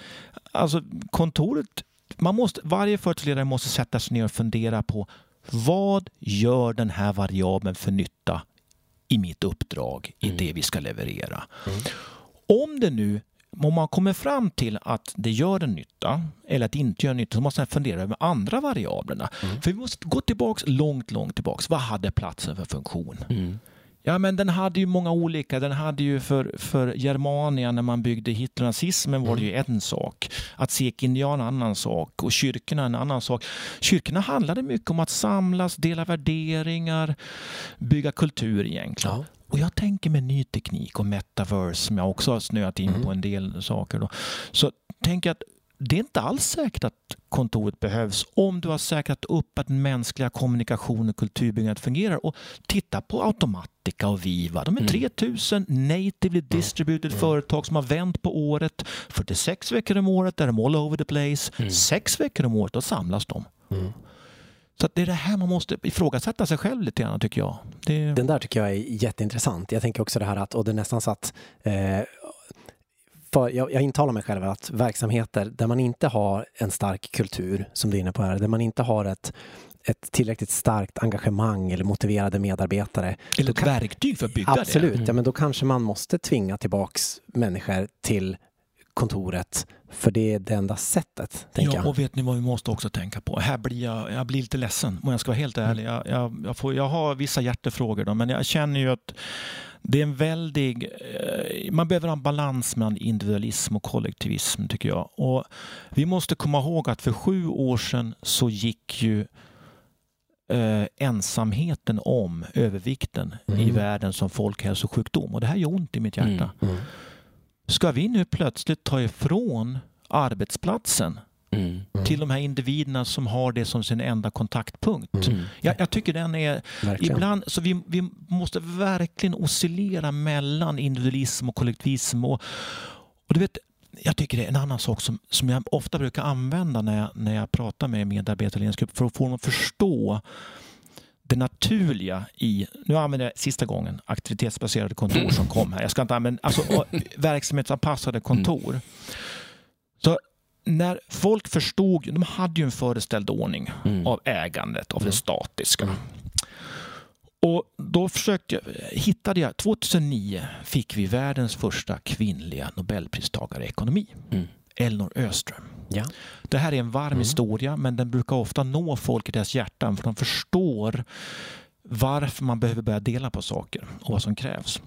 alltså kontoret, man måste, varje företagsledare måste sätta sig ner och fundera på vad gör den här variabeln för nytta i mitt uppdrag, i mm. det vi ska leverera. Mm. Om det nu om man kommer fram till att det gör en nytta eller att det inte gör nytta så måste man fundera över andra variablerna. Mm. För vi måste gå tillbaka långt, långt tillbaka. Vad hade platsen för funktion? Mm. Ja, men den hade ju många olika. Den hade ju för, för Germania när man byggde Hitler-nazismen var det ju mm. en sak. Att Sikh-indianer en annan sak och kyrkorna en annan sak. Kyrkorna handlade mycket om att samlas, dela värderingar, bygga kultur egentligen. Ja. Och jag tänker med ny teknik och metaverse som jag också har snöat in mm. på en del saker. Då. Så tänker jag att det är inte alls säkert att kontoret behövs om du har säkrat upp att mänskliga kommunikation och kulturbyggnad fungerar. Och titta på Automatica och Viva. De är 3000 mm. natively distributed mm. företag som har vänt på året. 46 veckor om året är de all over the place. Mm. Sex veckor om året då samlas de. Mm. Så det är det här man måste ifrågasätta sig själv lite grann tycker jag. Det... Den där tycker jag är jätteintressant. Jag tänker också det här att, och det är nästan så att eh, för jag, jag intalar mig själv att verksamheter där man inte har en stark kultur, som du är inne på här, där man inte har ett ett tillräckligt starkt engagemang eller motiverade medarbetare. Eller ett kan, verktyg för att bygga absolut, det. Absolut, mm. ja, men då kanske man måste tvinga tillbaks människor till kontoret för det är det enda sättet. Ja, och vet ni vad vi måste också tänka på? Här blir jag, jag blir lite ledsen om jag ska vara helt ärlig. Jag, jag, jag, får, jag har vissa hjärtefrågor då, men jag känner ju att det är en väldig... Eh, man behöver ha en balans mellan individualism och kollektivism tycker jag. Och vi måste komma ihåg att för sju år sedan så gick ju eh, ensamheten om övervikten mm. i världen som folkhälsosjukdom. Och det här gör ont i mitt hjärta. Mm. Mm. Ska vi nu plötsligt ta ifrån arbetsplatsen Mm. till de här individerna som har det som sin enda kontaktpunkt. Mm. Jag, jag, tycker den är... Verkligen. Ibland, så vi, vi måste verkligen oscillera mellan individualism och kollektivism. Och, och du vet, jag tycker det är en annan sak som, som jag ofta brukar använda när jag, när jag pratar med medarbetare för att få dem att förstå det naturliga i, nu använder jag sista gången, aktivitetsbaserade kontor som kom här. Jag ska inte använda, alltså verksamhetsanpassade kontor. Mm. Så när folk förstod, de hade ju en föreställd ordning mm. av ägandet, av mm. det statiska. Mm. Och då försökte jag, hittade jag, 2009 fick vi världens första kvinnliga nobelpristagare i ekonomi. Mm. Elinor Öström. Ja. Det här är en varm mm. historia men den brukar ofta nå folk i deras hjärtan för de förstår varför man behöver börja dela på saker och vad som krävs.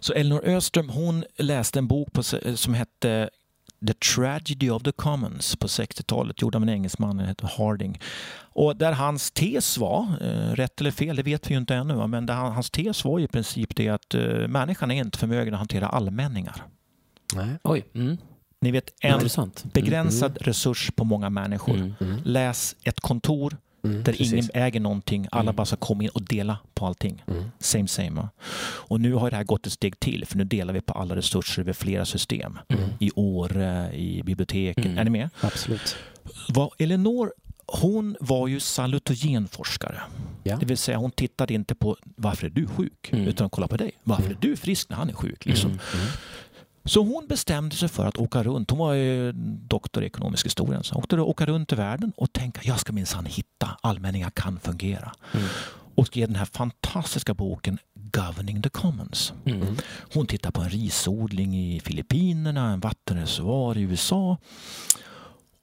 Så Elinor Öström hon läste en bok på, som hette The Tragedy of the Commons på 60-talet, gjord av en engelsman, som heter Harding. Och där hans tes var, eh, rätt eller fel, det vet vi ju inte ännu, men där hans tes var i princip det att eh, människan är inte förmögen att hantera allmänningar. Nej. Oj. Mm. Ni vet, en Intressant. begränsad mm. resurs på många människor. Mm. mm. Läs ett kontor Mm, där precis. ingen äger någonting. Alla mm. bara ska komma in och dela på allting. Mm. Same same. Och nu har det här gått ett steg till för nu delar vi på alla resurser över flera system. Mm. I Åre, i biblioteken. Mm. Är ni med? Absolut. Vad Elinor hon var ju salutogenforskare. Ja. Det vill säga hon tittade inte på varför är du sjuk? Mm. Utan kollade på dig. Varför är du frisk när han är sjuk? Liksom. Så hon bestämde sig för att åka runt. Hon var ju doktor i ekonomisk historia. Så hon åkte åka runt i världen och tänka jag ska minsann hitta allmänningar kan fungera. Mm. Och skrev den här fantastiska boken Governing the Commons. Mm. Hon tittar på en risodling i Filippinerna, en vattenreservoar i USA.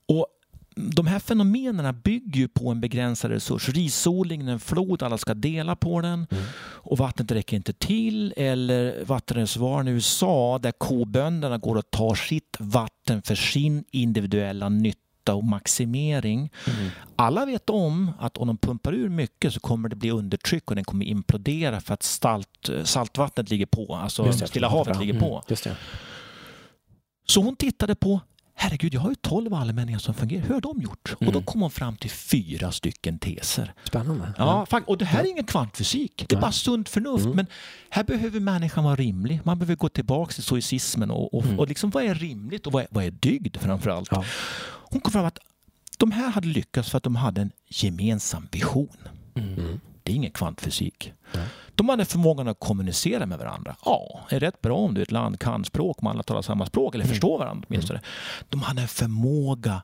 Och de här fenomenen bygger ju på en begränsad resurs. Risodlingen, en flod, alla ska dela på den mm. och vattnet räcker inte till. Eller vattenreservoaren i USA där kobönderna går och tar sitt vatten för sin individuella nytta och maximering. Mm. Alla vet om att om de pumpar ur mycket så kommer det bli undertryck och den kommer implodera för att salt, saltvattnet ligger på, alltså Stilla havet ligger på. Mm. Så hon tittade på herregud, jag har ju tolv allmänningar som fungerar. Hur har de gjort? Mm. Och då kom hon fram till fyra stycken teser. Spännande. Ja, fakt- och det här är ingen kvantfysik. Det är Nej. bara sunt förnuft. Mm. Men här behöver människan vara rimlig. Man behöver gå tillbaka till stoicismen och, och, Mm. och liksom vad är rimligt och vad är, vad är dygd framför allt. Ja. Hon kom fram att de här hade lyckats för att de hade en gemensam vision. Mm. Det är ingen kvantfysik. De hade förmågan att kommunicera med varandra. Ja, är rätt bra om du i ett land kan språk, man alla talar samma språk eller förstår varandra åtminstone. De hade en förmåga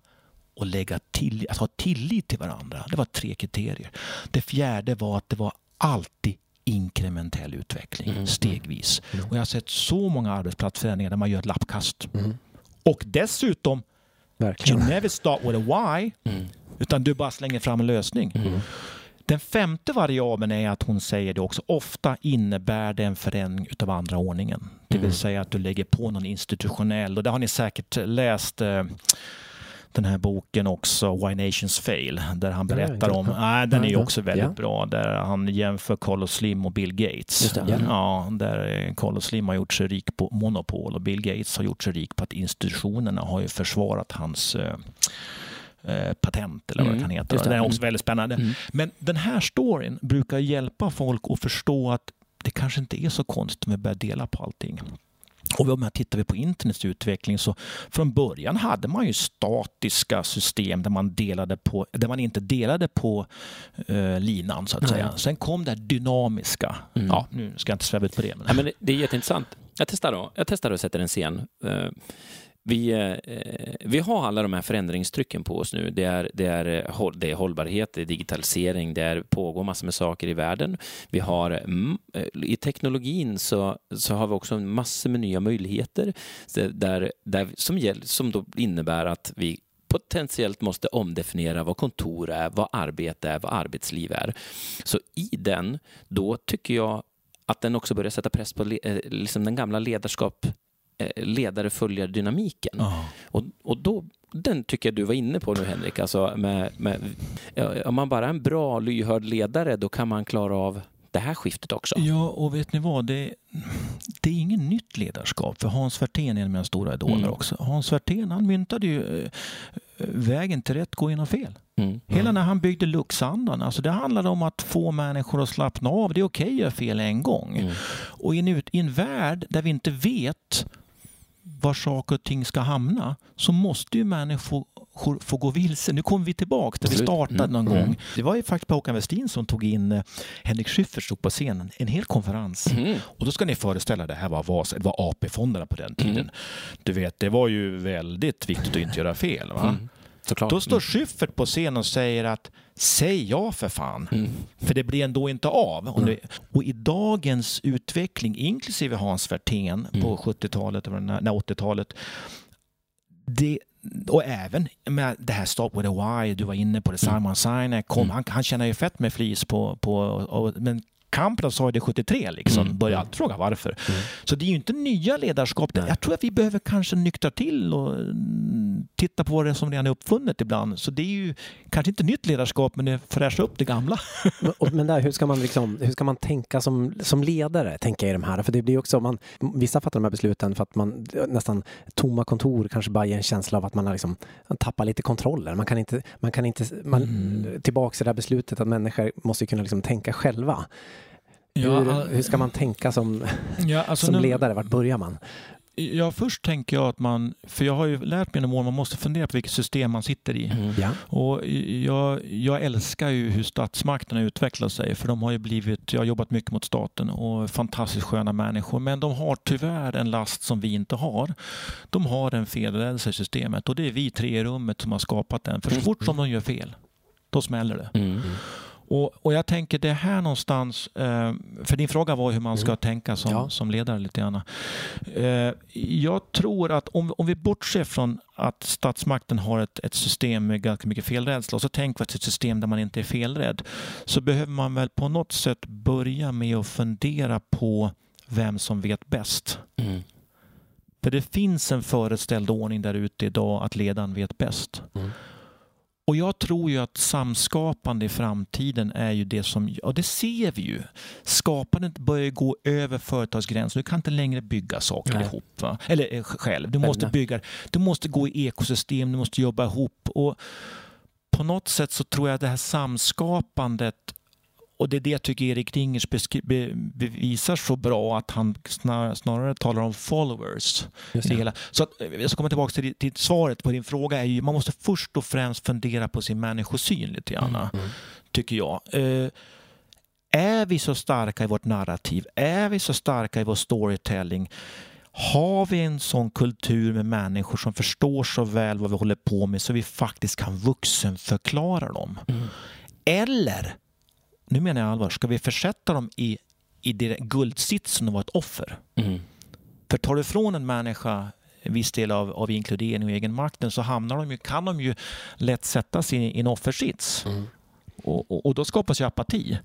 att lägga till, att ha tillit till varandra. Det var tre kriterier. Det fjärde var att det var alltid inkrementell utveckling, Mm. stegvis. Mm. Och jag har sett så många arbetsplatsförändringar där man gör ett lappkast. Mm. Och dessutom, you Verkligen. never start with a why, Mm. utan du bara slänger fram en lösning. Den femte variabeln är att hon säger det också. Ofta innebär det en förändring utav andra ordningen. Det vill Mm. säga att du lägger på någon institutionell och det har ni säkert läst eh, den här boken också, Why Nations Fail, där han berättar om, nej, den är ju också väldigt ja. bra, där han jämför Carlos Slim och Bill Gates. Ja. Ja, där eh, Carlos Slim har gjort sig rik på monopol och Bill Gates har gjort sig rik på att institutionerna har ju försvarat hans eh, patent eller vad det Mm, kan heta. just det. Det är Mm. också väldigt spännande. Mm. Men den här storyn brukar hjälpa folk att förstå att det kanske inte är så konstigt om vi börjar dela på allting. Och om man tittar på internets utveckling så från början hade man ju statiska system där man, delade på, där man inte delade på eh, linan så att säga. Sen kom det här dynamiska. Mm. Ja, nu ska jag inte sväva ut på det. Men... Ja, men det, det är jätteintressant. Jag testar då. Jag testar och sätter en scen. Eh, vi, eh, vi har alla de här förändringstrycken på oss nu. Det är, det är, eh, det är hållbarhet, det är digitalisering, det är, pågår massor med saker i världen. Vi har, mm, eh, I teknologin så, så har vi också massor med nya möjligheter där, där, som, gäll, som då innebär att vi potentiellt måste omdefiniera vad kontor är, vad arbete är, vad arbetsliv är. Så i den, då tycker jag att den också börjar sätta press på eh, liksom den gamla ledarskap eh, ledare följer dynamiken. Ja. Och, och då, den tycker jag du var inne på nu Henrik. Alltså med, med, om man bara är en bra lyhörd ledare då kan man klara av det här skiftet också. Ja, och vet ni vad? Det, det är inget nytt ledarskap. För Hans Werthén är en av mina stora idoler Mm. också. Hans Werthén han myntade ju eh, vägen till rätt går genom fel. Mm. Hela när han byggde Luxandan, alltså det handlade om att få människor att slappna av. Det är okej att göra fel en gång. Mm. Och i en, i en värld där vi inte vet var saker och ting ska hamna så måste ju människor få gå vilse. Nu kommer vi tillbaka där vi startade Mm. någon Mm. gång. Det var ju faktiskt Håkan Westin som tog in eh, Henrik Schyffert stod på scenen, en hel konferens. Mm. Och då ska ni föreställa det här var, Vasa, det var AP-fonderna på den tiden. Mm. Du vet, det var ju väldigt viktigt att inte göra fel. Va? Mm. Såklart. Då står Schyffert på scenen och säger att säg ja för fan. Mm. För det blir ändå inte av. Och, det, och i dagens utveckling, inklusive Hans Werthén Mm. på 70-talet och när- när 80-talet. Det, och även med det här Stop with a Why, du var inne på det, Simon Sinek, kom, Mm. han, han tjänar ju fett med flis på, på och, men Kamprad sa ju det 73 liksom, Mm. började alltid fråga varför. Mm. Så det är ju inte nya ledarskap. Nej. Jag tror att vi behöver kanske nyktra till och mm, titta på vad det som redan är uppfunnet ibland. Så det är ju kanske inte nytt ledarskap men det fräschar upp det gamla. Men- och- där, hur ska man, liksom, hur ska man tänka som, som ledare, tänker jag i de här? För det blir också, man, vissa fattar de här besluten för att man nästan tomma kontor kanske bara ger en känsla av att man har liksom, man tappar lite kontrollen. Man kan inte, man kan inte, man, Mm. tillbaka till det här beslutet att människor måste kunna liksom tänka själva. Hur, hur ska man tänka som, ja, alltså som nu- ledare? Vart börjar man? Ja, först tänker jag att man, för jag har ju lärt mig genom åren, man måste fundera på vilket system man sitter i. Mm. Ja. Och jag, jag älskar ju hur statsmakterna utvecklar sig för de har ju blivit, jag har jobbat mycket mot staten och fantastiskt sköna människor men de har tyvärr en last som vi inte har. De har en felrädsla i systemet och det är vi tre i rummet som har skapat den. För så fort som de gör fel, då smäller det. Mm. Och, och jag tänker det är här någonstans, eh, för din fråga var hur man ska Mm. tänka som, Ja. som ledare lite grann. Eh, jag tror att om, om vi bortser från att statsmakten har ett, ett system med ganska mycket felrädsla och så tänker vi att ett system där man inte är felrädd så behöver man väl på något sätt börja med att fundera på vem som vet bäst. Mm. För det finns en föreställd ordning där ute idag att ledaren vet bäst. Mm. Och jag tror ju att samskapande i framtiden är ju det som, och det ser vi ju. Skapandet börjar gå över företagsgränser. Du kan inte längre bygga saker Nej. ihop. Va? Eller eh, själv. Du måste bygga, du måste gå i ekosystem, du måste jobba ihop. Och på något sätt så tror jag att det här samskapandet och det är det jag tycker Erik Ringers be, bevisar så bra att han snar, snarare talar om followers. Just det hela. Så att, eh, jag ska komma tillbaka till, till svaret på din fråga. är ju Man måste först och främst fundera på sin människosyn lite grann, Mm. tycker jag. Eh, är vi så starka i vårt narrativ? Är vi så starka i vår storytelling? Har vi en sån kultur med människor som förstår så väl vad vi håller på med så vi faktiskt kan vuxenförklara dem? Mm. Eller, nu menar jag allvar, ska vi försätta dem i, i det guldsitsen och vara ett offer? Mm. För tar du ifrån en människa en viss del av, av inkludering och egenmakten så hamnar de ju, kan de ju lätt sätta sig i en offersits. Mm. Och, och, och då skapas ju apati.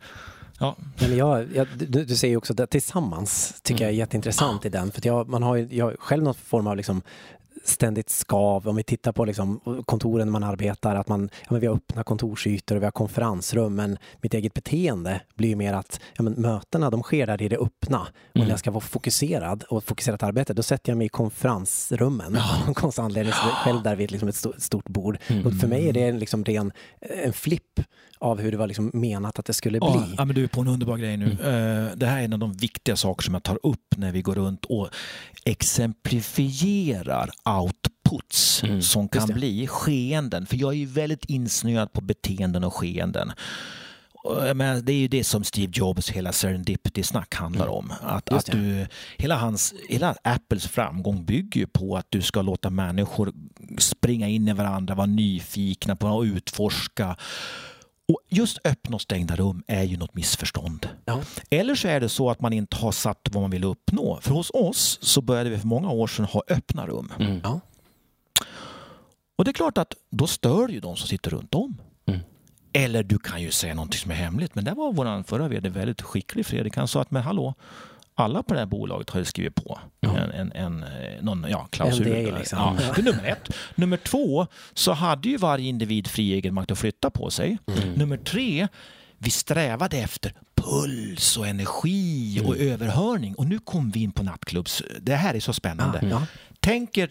Ja, Nej, men jag, jag, du, du säger ju också att tillsammans tycker jag är jätteintressant i den. För att jag, man har ju jag har själv någon form av liksom ständigt skav. Om vi tittar på liksom kontoren man arbetar, att man, ja, men vi har öppna kontorsytor och vi har konferensrum. Men mitt eget beteende blir mer att ja, men mötena de sker där i det öppna. Och Mm. när jag ska vara fokuserad och fokuserat arbete, då sätter jag mig i konferensrummen. Av någon konstig anledning, själv där vid liksom ett stort, bord. Mm. Och för mig är det liksom ren, en flipp av hur det var liksom menat att det skulle bli. Ja, ja, men du är på en underbar grej nu. Mm. Eh, Det här är en av de viktiga saker som jag tar upp när vi går runt och exemplifierar outputs Mm, som kan bli skeenden. För jag är ju väldigt insnöad på beteenden och skeenden. Och menar, det är ju det som Steve Jobs hela serendipity-snack handlar om. Att, Mm. Att du, hela, hans, hela Apples framgång bygger ju på att du ska låta människor springa in i varandra, vara nyfikna på att utforska. Och just öppna och stängda rum är ju något missförstånd. Ja. Eller så är det så att man inte har satt vad man vill uppnå. För hos oss så började vi för många år sedan ha öppna rum. Mm. Ja. Och det är klart att då stör ju de som sitter runt om. Mm. Eller du kan ju säga någonting som är hemligt. Men där var vår förra vd väldigt skicklig Fredrik. Han sa att men hallå, alla på det här bolaget har ju skrivit på Ja. en, en, en, eh, någon, ja, klausul. NDA liksom. Ja, det är nummer ett. Nummer två så hade ju varje individ fri egen makt att flytta på sig. Mm. Nummer tre, vi strävade efter puls och energi och Mm. överhörning. Och nu kom vi in på nattklubbs. Det här är så spännande. Ah, ja. Tänk er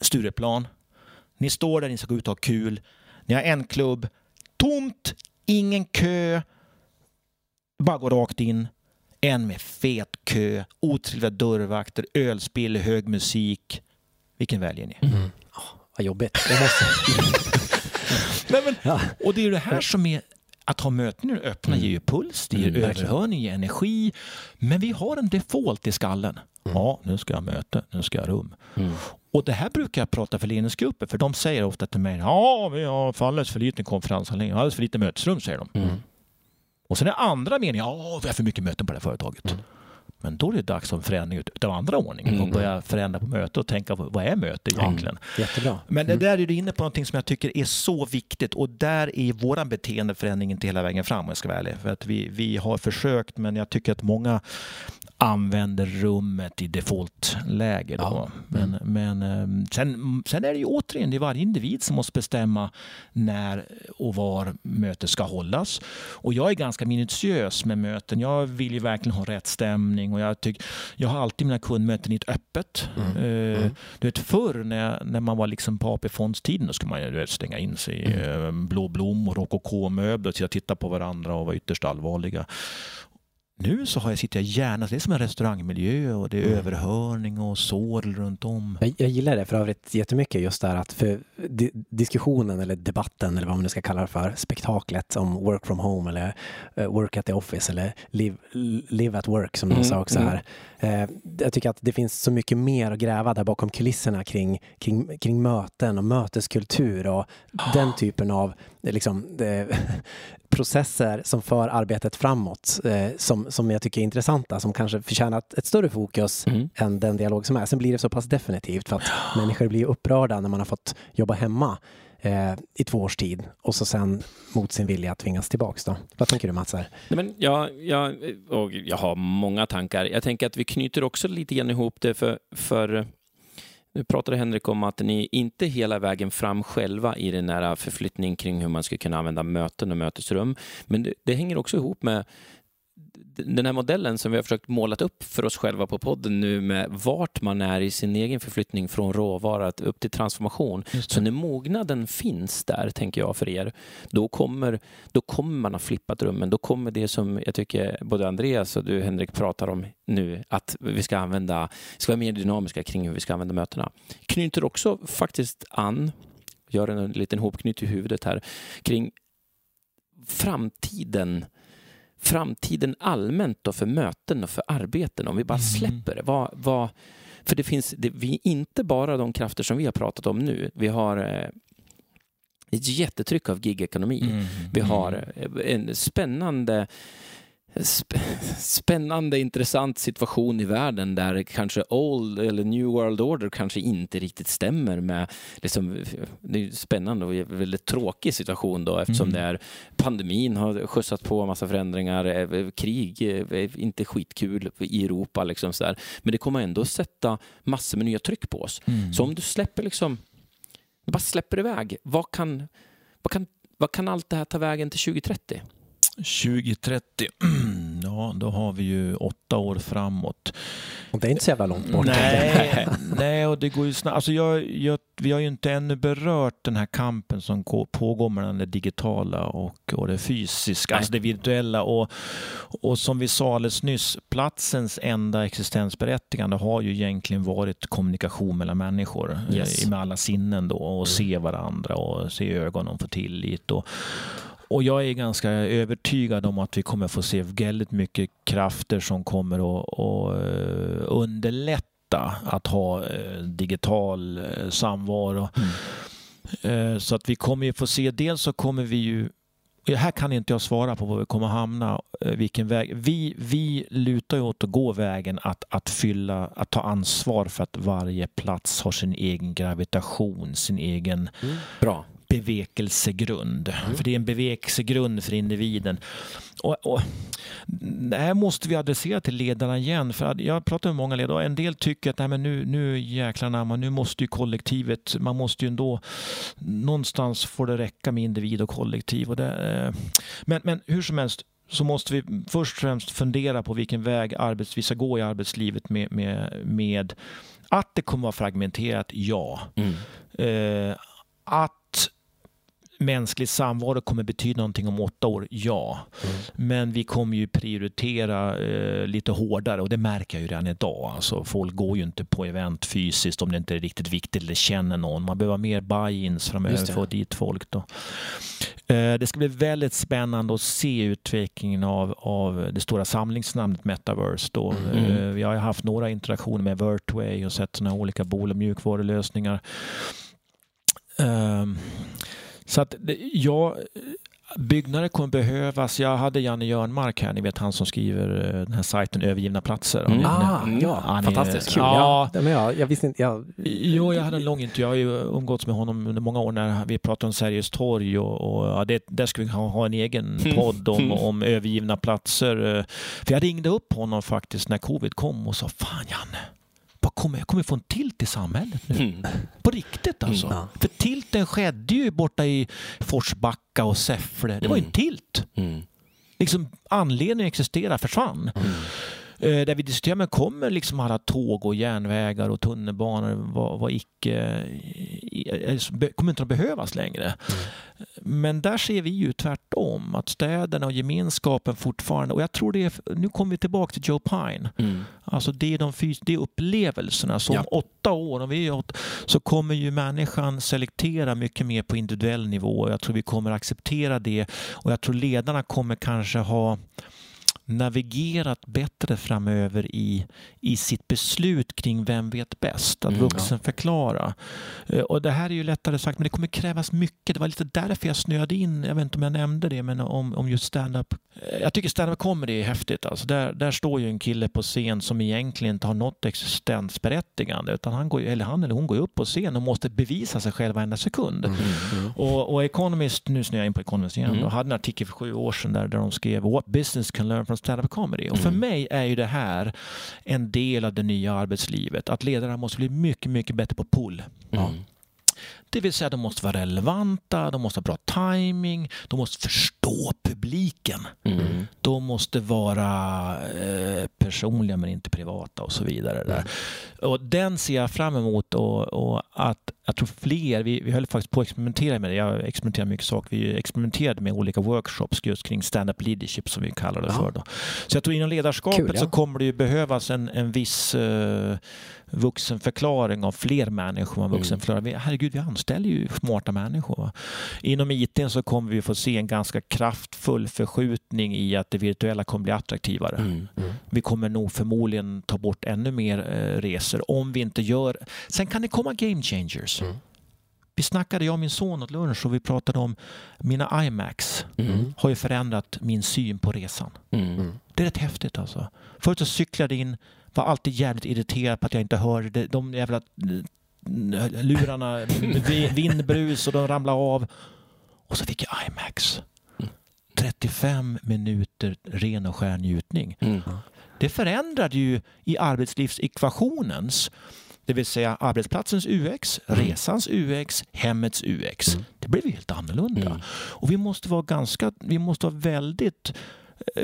Stureplan. Ni står där, ni ska gå ut och ha kul. Ni har en klubb, tomt, ingen kö. Bara gå rakt in. En med fet kö, otrevliga dörrvakter, ölspill, hög musik. Vilken väljer ni? Mm. Ja, vad jobbigt. Nej, men, Ja. och det är ju det här som är att ha möten det öppna ger ju puls, det ger Mm, överhörning, ger energi. Men vi har en default i skallen. Ja, nu ska jag möte, nu ska jag rum. Mm. Och det här brukar jag prata för ledningsgrupper, för de säger ofta till mig ja, vi har alldeles för liten konferensanläggning, alldeles för lite mötesrum, säger de. Mm. Och sen är andra meningen, ja, vi har för mycket möten på det här företaget. Men då är det dags för en förändring av andra ordningen Mm. och börja förändra på möte och tänka, vad är möte egentligen? Jättebra. Men det där är du inne på någonting som jag tycker är så viktigt och där är våran beteendeförändring inte hela vägen fram om jag ska vara ärlig. För att vi, vi har försökt men jag tycker att många använder rummet i defaultläge. Ja. Men, men eh, sen, sen är det ju återigen det är varje individ som måste bestämma när och var mötet ska hållas. Och jag är ganska minutiös med möten. Jag vill ju verkligen ha rätt stämning och jag, tycker, jag har alltid mina kundmöten i ett öppet. Mm. Eh, Du vet förr när, när man var liksom på AP-fondstiden då skulle man ju stänga in sig i eh, blå blommor, rokoko-möbler, och titta på varandra och vara ytterst allvarliga. Nu så har jag, sitter jag gärna, det är som en restaurangmiljö och det är Mm. överhörning och sorl runt om. Jag, jag gillar det för övrigt jättemycket just där att för di diskussionen eller debatten eller vad man nu ska kalla det för, spektaklet om work from home eller eh, work at the office eller live, live at work som någon Mm, sa också mm. här. Eh, jag tycker att det finns så mycket mer att gräva där bakom kulisserna kring, kring, kring möten och möteskultur och den typen av eh, liksom, eh, processer som för arbetet framåt eh, som, som jag tycker är intressanta, som kanske förtjänar ett, större fokus Mm. än den dialog som är. Sen blir det så pass definitivt för att människor blir upprörda när man har fått jobba hemma eh, i två års tid och så sen mot sin vilja tvingas tillbaks då. Vad tänker du Mats? Här? Nej, men jag, jag, och jag har många tankar. Jag tänker att vi knyter också lite grann ihop det för, för nu pratade Henrik om att ni inte hela vägen fram själva i den här förflyttningen kring hur man ska kunna använda möten och mötesrum. Men det, det hänger också ihop med den här modellen som vi har försökt måla upp för oss själva på podden nu med vart man är i sin egen förflyttning från råvara upp till transformation. Så när mognaden finns där, tänker jag för er, då kommer, då kommer man ha flippat rummen. Då kommer det som jag tycker både Andreas och du Henrik pratar om nu, att vi ska använda, ska vara mer dynamiska kring hur vi ska använda mötena. Knyter också faktiskt an, gör en liten hopknyt i huvudet här, kring framtiden framtiden allmänt då för möten och för arbeten om vi bara mm. släpper det? Vad, vad, för det finns, det, vi inte bara de krafter som vi har pratat om nu. Vi har eh, ett jättetryck av gigekonomi. Mm. Vi har eh, en spännande spännande, intressant situation i världen där kanske old eller new world order kanske inte riktigt stämmer med, liksom, det är spännande och väldigt tråkig situation då eftersom mm. det är pandemin har skjutsat på en massa förändringar, eh, krig är eh, inte skitkul i Europa liksom så där. men det kommer ändå sätta massor med nya tryck på oss. Mm. Så om du släpper liksom, bara släpper iväg, vad kan, vad kan, vad kan allt det här ta vägen till 2030? 2030, ja då har vi ju åtta år framåt. Och det är inte så jävla långt bort. Nej, nej och det går ju snabbt. Alltså jag, jag, vi har ju inte ännu berört den här kampen som pågår mellan det digitala och, och det fysiska, nej. alltså det virtuella. Och, och som vi sa alldeles nyss, platsens enda existensberättigande har ju egentligen varit kommunikation mellan människor yes. med alla sinnen då och mm. se varandra och se ögonen och få tillit. Och, och jag är ganska övertygad om att vi kommer få se väldigt mycket krafter som kommer att, eh, underlätta att ha eh, digital eh, samvaro. Mm. Så att vi kommer ju få se, dels så kommer vi ju här kan inte jag svara på var vi kommer hamna, vilken väg. Vi, vi lutar ju åt att gå vägen att, att fylla, att ta ansvar för att varje plats har sin egen gravitation, sin egen mm. Bra bevekelsegrund. Mm. För det är en bevekelsegrund för individen. Och, och, det här måste vi adressera till ledarna igen. För jag pratar med många ledare och en del tycker att nej, men nu, nu jäklar nu måste ju kollektivet, man måste ju ändå någonstans får det räcka med individ och kollektiv. Och det, eh, men, men hur som helst, så måste vi först och främst fundera på vilken väg arbets, vi ska gå i arbetslivet med, med, med att det kommer att vara fragmenterat, ja. Mm. Eh, att mänsklig samvaro kommer betyda någonting om åtta år, ja. Mm. Men vi kommer ju prioritera eh, lite hårdare och det märker jag ju redan idag. Alltså, folk går ju inte på event fysiskt om det inte är riktigt viktigt eller känner någon. Man behöver mer buy-ins framöver för att få dit folk. Då. Eh, det ska bli väldigt spännande att se utvecklingen av, av det stora samlingsnamnet Metaverse. Då. Mm. Eh, vi har haft några interaktioner med Vertway och sett sådana olika bol och mjukvarulösningar. Um, så att ja, byggnader kommer behövas. Jag hade Janne Jörnmark här, ni vet han som skriver eh, den här sajten Övergivna platser. Mm. Ah, ja, han fantastiskt kul. Ja, ja. Men jag, jag visste inte. Jag... Jo, jag hade en lång intervju. Jag har ju umgåtts med honom under många år när vi pratade om Sergels torg och, och ja, det, där skulle vi ha, ha en egen podd om, om övergivna platser. Eh, för jag ringde upp honom faktiskt när covid kom och sa Fan Janne, kommer, jag kommer få en tilt i samhället nu. Mm. På riktigt alltså. Mm. För tilten skedde ju borta i Forsbacka och Säffle. Det var ju en mm. tilt. Mm. Liksom anledningen att existera försvann. Eh, där vi diskuterar, men kommer liksom alla tåg och järnvägar och tunnelbanor vara var icke, kommer inte att behövas längre. Mm. Men där ser vi ju tvärtom, att städerna och gemenskapen fortfarande, och jag tror det är, nu kommer vi tillbaka till Joe Pine, mm. alltså det är, de det är upplevelserna. Så ja. om åtta år, om vi är åtta, så kommer ju människan selektera mycket mer på individuell nivå. Jag tror vi kommer acceptera det och jag tror ledarna kommer kanske ha navigerat bättre framöver i, i sitt beslut kring vem vet bäst, att mm, vuxenförklara. Ja. Och det här är ju lättare sagt, men det kommer krävas mycket. Det var lite därför jag snöade in, jag vet inte om jag nämnde det, men om, om just stand-up. Jag tycker stand-up comedy är häftigt. Alltså där, där står ju en kille på scen som egentligen inte har något existensberättigande, utan han, går, eller han eller hon går upp på scen och måste bevisa sig själv varenda sekund. Mm, mm. Och, och Economist, nu snöar jag in på Economist igen, mm. hade en artikel för sju år sedan där, där de skrev What business can learn from stand-up comedy. Och för Mm. mig är ju det här en del av det nya arbetslivet. Att ledarna måste bli mycket, mycket bättre på pull. Mm. Det vill säga de måste vara relevanta, de måste ha bra timing, de måste förstå publiken. Mm. De måste vara eh, personliga men inte privata och så vidare. Där. Och den ser jag fram emot och, och att jag tror fler, vi, vi höll faktiskt på att experimentera med det. Jag experimenterar mycket saker. Vi experimenterade med olika workshops just kring stand-up leadership som vi kallar det Ja. för. Då. Så jag tror inom ledarskapet Kul, ja. så kommer det ju behövas en, en viss eh, vuxenförklaring av fler människor. Man vuxenförklarar. Vi- Herregud, vi anställer ju smarta människor. Va? Inom IT så kommer vi få se en ganska kraftfull förskjutning i att det virtuella kommer bli attraktivare. Mm. Vi kommer nog förmodligen ta bort ännu mer eh, resor om vi inte gör... Sen kan det komma game changers. Mm. Vi snackade, jag och min son åt lunch och vi pratade om mina IMAX Mm. har ju förändrat min syn på resan. Mm. Det är rätt häftigt alltså. Förut så cyklade in, var alltid jävligt irriterad på att jag inte hörde de jävla eh, lurarna, vi- vindbrus och de ramlade av. Och så fick jag IMAX. Mm. 35 minuter ren och skär njutning. Mm. Det förändrade ju i arbetslivsekvationens, det vill säga arbetsplatsens UX, Mm. resans UX, hemmets UX. Mm. Det blev helt annorlunda. Mm. Och vi måste vara ganska, vi måste vara väldigt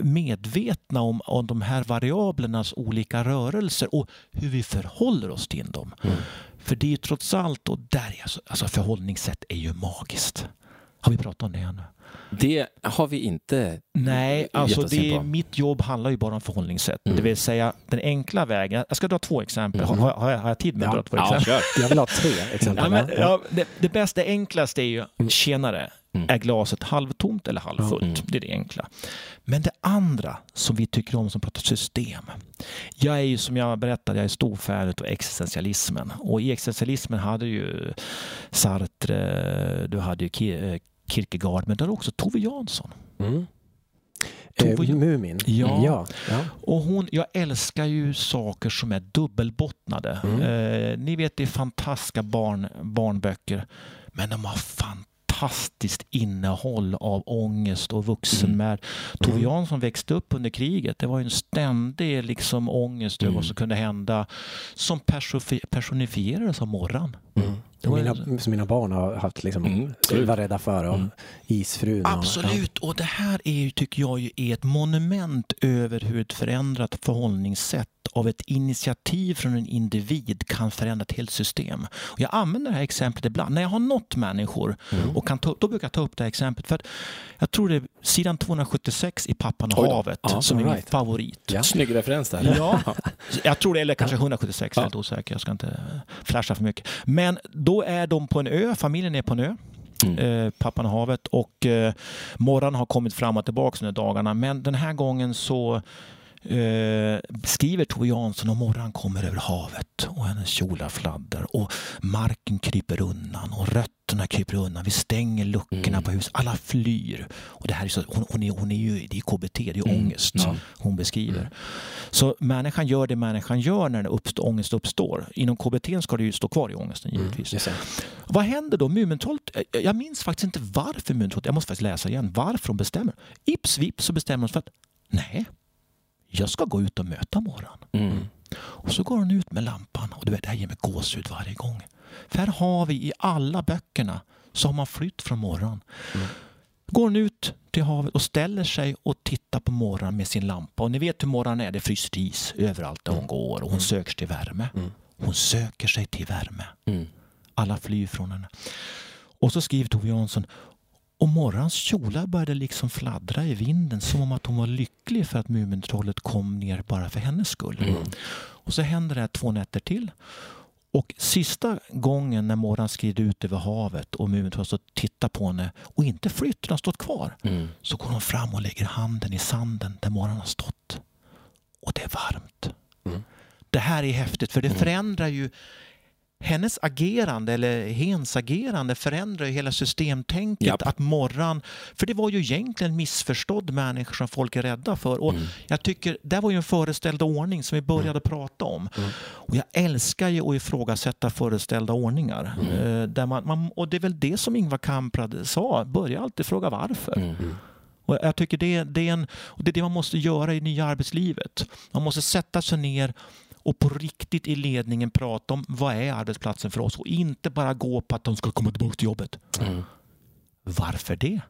medvetna om, om de här variablernas olika rörelser och hur vi förhåller oss till dem. Mm. För det är ju trots allt, och där är alltså, alltså förhållningssätt är ju magiskt. Har vi pratat om det ännu? Det har vi inte Nej, alltså det, mitt jobb handlar ju bara om förhållningssätt. Mm. Det vill säga den enkla vägen. Jag ska dra två exempel. Mm. Har, har, jag, har jag tid med att Ja. dra två Ja, exempel? kör. Jag vill ha tre exempel. Ja, men, Ja. ja, det, det bästa, det enklaste är ju tjenare. Mm. Är glaset halvtomt eller halvfullt? Mm. Det är det enkla. Men det andra som vi tycker om som pratar system. Jag är ju som jag berättade, jag är stor fan av existentialismen. Och i existentialismen hade ju Sartre, du hade ju eh, Kierkegaard, men du hade också Tove Jansson. Mm. Tove- Eh, Mumin. Ja. ja. ja. Och hon, jag älskar ju saker som är dubbelbottnade. Mm. Eh, ni vet det är fantastiska barn, barnböcker men de har fantastiskt innehåll av ångest och vuxenmärk. Tove Mm. Jansson växte upp under kriget. Det var en ständig liksom, ångest över Mm. vad som kunde hända som personifierades av Morran. Mm. Mina, som mina barn har haft liksom, Mm, absolut. var rädda för. Och Mm. Isfrun. Och, Absolut, och det här är ju, tycker jag är ett monument över hur ett förändrat förhållningssätt av ett initiativ från en individ kan förändra ett helt system. Och jag använder det här exemplet ibland. När jag har nått människor Mm. och kan ta, då brukar jag ta upp det här exemplet. För att jag tror det är sidan 276 i Pappan och havet Ja, som är all min right. favorit. Ja. Snygg referens där. Ja, jag tror det, eller kanske 176, jag är helt osäker. Jag ska inte flasha för mycket. Men då är de på en ö, familjen är på en ö. Mm. Eh, pappan och havet och eh, Morran har kommit fram och tillbaka under dagarna men den här gången så eh, skriver Tove Jansson och Morran kommer över havet och hennes kjolar fladdrar och marken kryper undan och rötterna kryper undan. Vi stänger luckorna Mm. på huset. Alla flyr. Och det här är så, hon, hon, är, hon är ju, det är KBT, det är Mm. ångest Ja. hon beskriver. Så människan gör det människan gör när det uppstår, ångest uppstår. Inom KBT ska det ju stå kvar i ångesten Mm. givetvis. Vad händer då? Mumintrollet, jag- jag minns faktiskt inte varför Mumintrollet, jag måste faktiskt läsa igen, varför de bestämmer. Ips vips så bestämmer de för att nej, jag ska gå ut och möta morgon. Mm. Och så går hon ut med lampan och du vet, det här ger mig gåshud varje gång. För här har vi i alla böckerna så har man flytt från morgon. Mm. Går hon ut till havet och ställer sig och tittar på morgon med sin lampa. Och ni vet hur morgon är, det fryser is överallt där hon går och hon söker sig till värme. Mm. Hon söker sig till värme. Mm. Alla flyr från henne. Och så skriver Tove Jansson och morgons kjolar började liksom fladdra i vinden som om att hon var lycklig för att Mumintrollet kom ner bara för hennes skull. Mm. Och så händer det här två nätter till. Och sista gången när Morran skrider ut över havet och Mumintrollet står och tittar på henne och inte flytt, har stått kvar. Mm. Så går hon fram och lägger handen i sanden där Morran har stått. Och det är varmt. Mm. Det här är häftigt för det Mm. förändrar ju hennes agerande eller hens agerande förändrar hela systemtänket. Japp. Att morran, för det var ju egentligen en missförstådd människa som folk är rädda för. Och Mm. jag tycker, det var ju en föreställd ordning som vi började prata om. Mm. Och jag älskar ju att ifrågasätta föreställda ordningar. Mm. Eh, där man, man, och det är väl det som Ingvar Kamprad sa, börja alltid fråga varför. Mm. Och jag tycker det, det, är en, det är det man måste göra i nya arbetslivet. Man måste sätta sig ner och på riktigt i ledningen prata om vad är arbetsplatsen för oss och inte bara gå på att de ska komma tillbaka till jobbet. Mm. Varför det?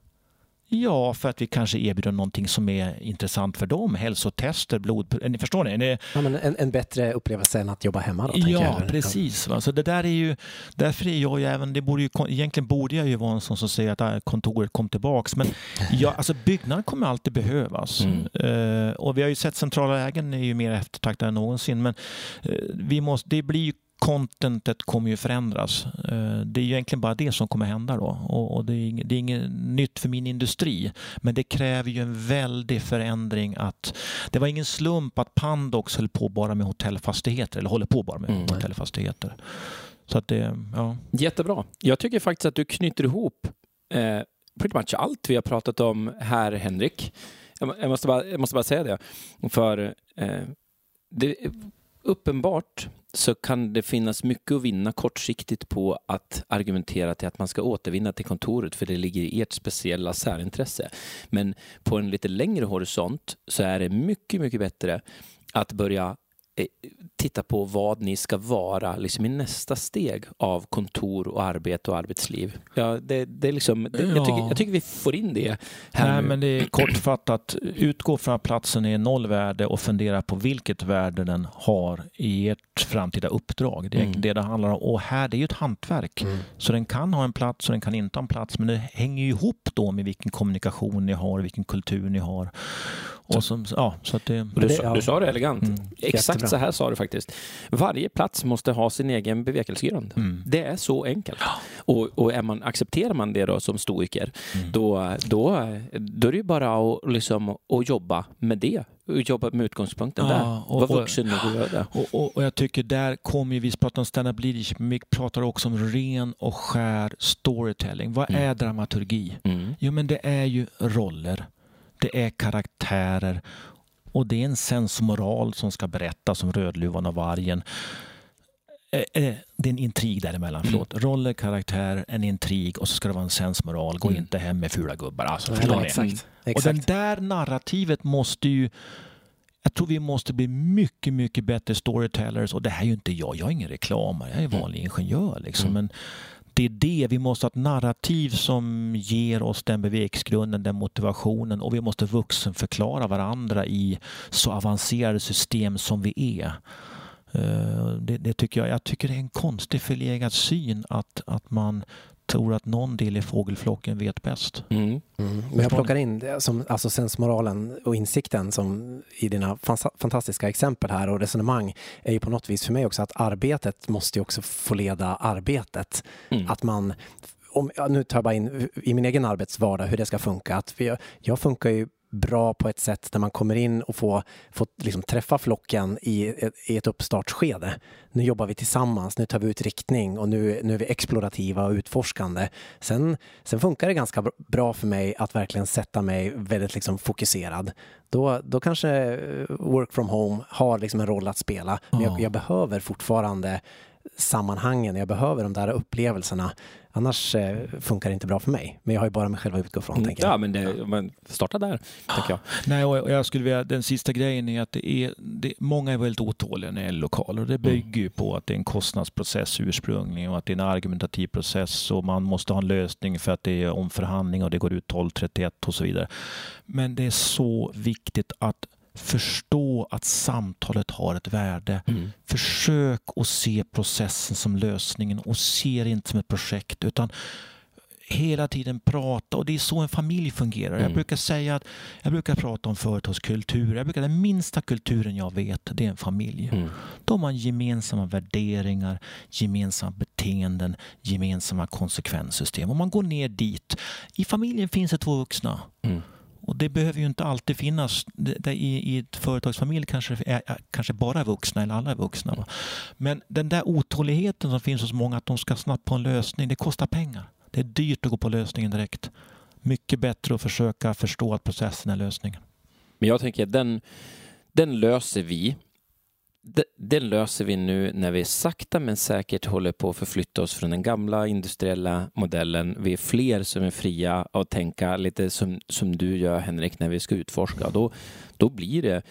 Ja, för att vi kanske erbjuder någonting som är intressant för dem. Hälsotester, blod... Ni förstår ni? Ni... Ja, men en, en bättre upplevelse än att jobba hemma då? Ja, jag. precis. Va? Så det där är ju, därför är jag ju även, det borde ju, egentligen borde jag ju vara en sån som säger att äh, kontoret kom tillbaks. Men ja, alltså byggnaden kommer alltid behövas. Mm. Eh, och vi har ju sett centrala lägen är ju mer eftertraktade än någonsin. Men eh, vi måste, det blir ju contentet kommer ju förändras. Eh, Det är ju egentligen bara det som kommer hända då. Och det är inget, det är inget nytt för min industri. Men det kräver ju en väldig förändring att det var ingen slump att Pandox höll på bara med hotellfastigheter eller håller på bara med Mm. hotellfastigheter. Så att det, ja. Jättebra. Jag tycker faktiskt att du knyter ihop eh, pretty much allt vi har pratat om här, Henrik. Jag, jag, måste, bara, jag måste bara säga det. För eh, det, uppenbart så kan det finnas mycket att vinna kortsiktigt på att argumentera till att man ska återvinna till kontoret för det ligger i ert speciella särintresse. Men på en lite längre horisont så är det mycket, mycket bättre att börja titta på vad ni ska vara liksom i nästa steg av kontor och arbete och arbetsliv. Ja, det, det är liksom, det, jag, tycker, Ja. jag tycker vi får in det här Nej, nu. men det är kortfattat. Utgå från att platsen är nollvärde och fundera på vilket värde den har i ert framtida uppdrag. Det är Mm. det det handlar om. Och här, det är ju ett hantverk. Mm. Så den kan ha en plats och den kan inte ha en plats. Men det hänger ju ihop då med vilken kommunikation ni har, vilken kultur ni har. Och som, ja, så att det, Och du, det- ja. du sa det elegant. Mm. Exakt Jättebra. så här sa du faktiskt. Varje plats måste ha sin egen bevekelsegrund. Mm. Det är så enkelt. Och, och är man, accepterar man det då som stoiker, Mm. då, då, då är det ju bara att, liksom, att jobba med det. Och jobba med utgångspunkten Ja, där. och- Var och- vuxen att göra det. Och, och, och jag tycker där kommer vi pratar om stand-up leadership, men vi pratar också om ren och skär storytelling. Vad Mm. är dramaturgi? Mm. Jo, men det är ju roller. Det är karaktärer. Och det är en sensmoral som ska berättas om Rödluvan och vargen. Det är en intrig däremellan. Mm. Förlåt. Roller, karaktär, en intrig och så ska det vara en sensmoral. Gå Mm. inte hem med fula gubbar. Alltså, förstår men ni? exakt. Och den där narrativet måste ju... Jag tror vi måste bli mycket, mycket bättre storytellers. Och det här är ju inte jag. Jag är ingen reklamare. Jag är en vanlig ingenjör. Liksom. Mm. Men det är det. Vi måste ha ett narrativ som ger oss den beveksgrunden, den motivationen. Och vi måste vuxenförklara varandra i så avancerade system som vi är. Eh, det, det tycker jag, jag tycker det är en konstig förlegad syn att, att man tror att någon del i fågelflocken vet bäst. Mm. Mm. Men jag plockar in det som, alltså sensmoralen och insikten som i dina fantastiska exempel här och resonemang är ju på något vis för mig också att arbetet måste ju också få leda arbetet. Mm. Att man, om, ja, nu tar jag bara in i min egen arbetsvardag hur det ska funka. Att vi, jag funkar ju bra på ett sätt när man kommer in och får, får liksom träffa flocken i ett, i ett uppstartsskede. Nu jobbar vi tillsammans, nu tar vi ut riktning och nu, nu är vi explorativa och utforskande. Sen, sen funkar det ganska br- bra för mig att verkligen sätta mig väldigt liksom fokuserad. Då, då kanske eh, work from home har liksom en roll att spela, men jag, Ja. jag behöver fortfarande sammanhangen, jag behöver de där upplevelserna. Annars eh, funkar det inte bra för mig. Men jag har ju bara mig själv att utgå från. tänker jag. Ja, men, det, men starta där, tänker jag. Nej, och jag skulle vilja, den sista grejen är att det är, det, många är väldigt otåliga när det gäller lokaler. Och det bygger ju på att det är en kostnadsprocess ursprungligen och att det är en argumentativ process och man måste ha en lösning för att det är omförhandling och det går ut 12.31 och så vidare. Men det är så viktigt att förstå att samtalet har ett värde. Mm. Försök att se processen som lösningen och se det inte som ett projekt utan hela tiden prata och det är så en familj fungerar. Jag Mm. brukar säga att jag brukar prata om företagskultur. Jag brukar, den minsta kulturen jag vet det är en familj. Mm. De har gemensamma värderingar, gemensamma beteenden, gemensamma konsekvenssystem. Om man går ner dit, i familjen finns det två vuxna. Mm. Och det behöver ju inte alltid finnas. I, i ett företagsfamilj kanske det är kanske bara vuxna eller alla är vuxna. Va? Men den där otåligheten som finns hos många att de ska snabbt på en lösning, det kostar pengar. Det är dyrt att gå på lösningen direkt. Mycket bättre att försöka förstå att processen är lösningen. Men jag tänker att den, den löser vi det, det, löser vi nu när vi sakta men säkert håller på att förflytta oss från den gamla industriella modellen. Vi är fler som är fria att tänka lite som, som du gör Henrik när vi ska utforska. Då, då blir det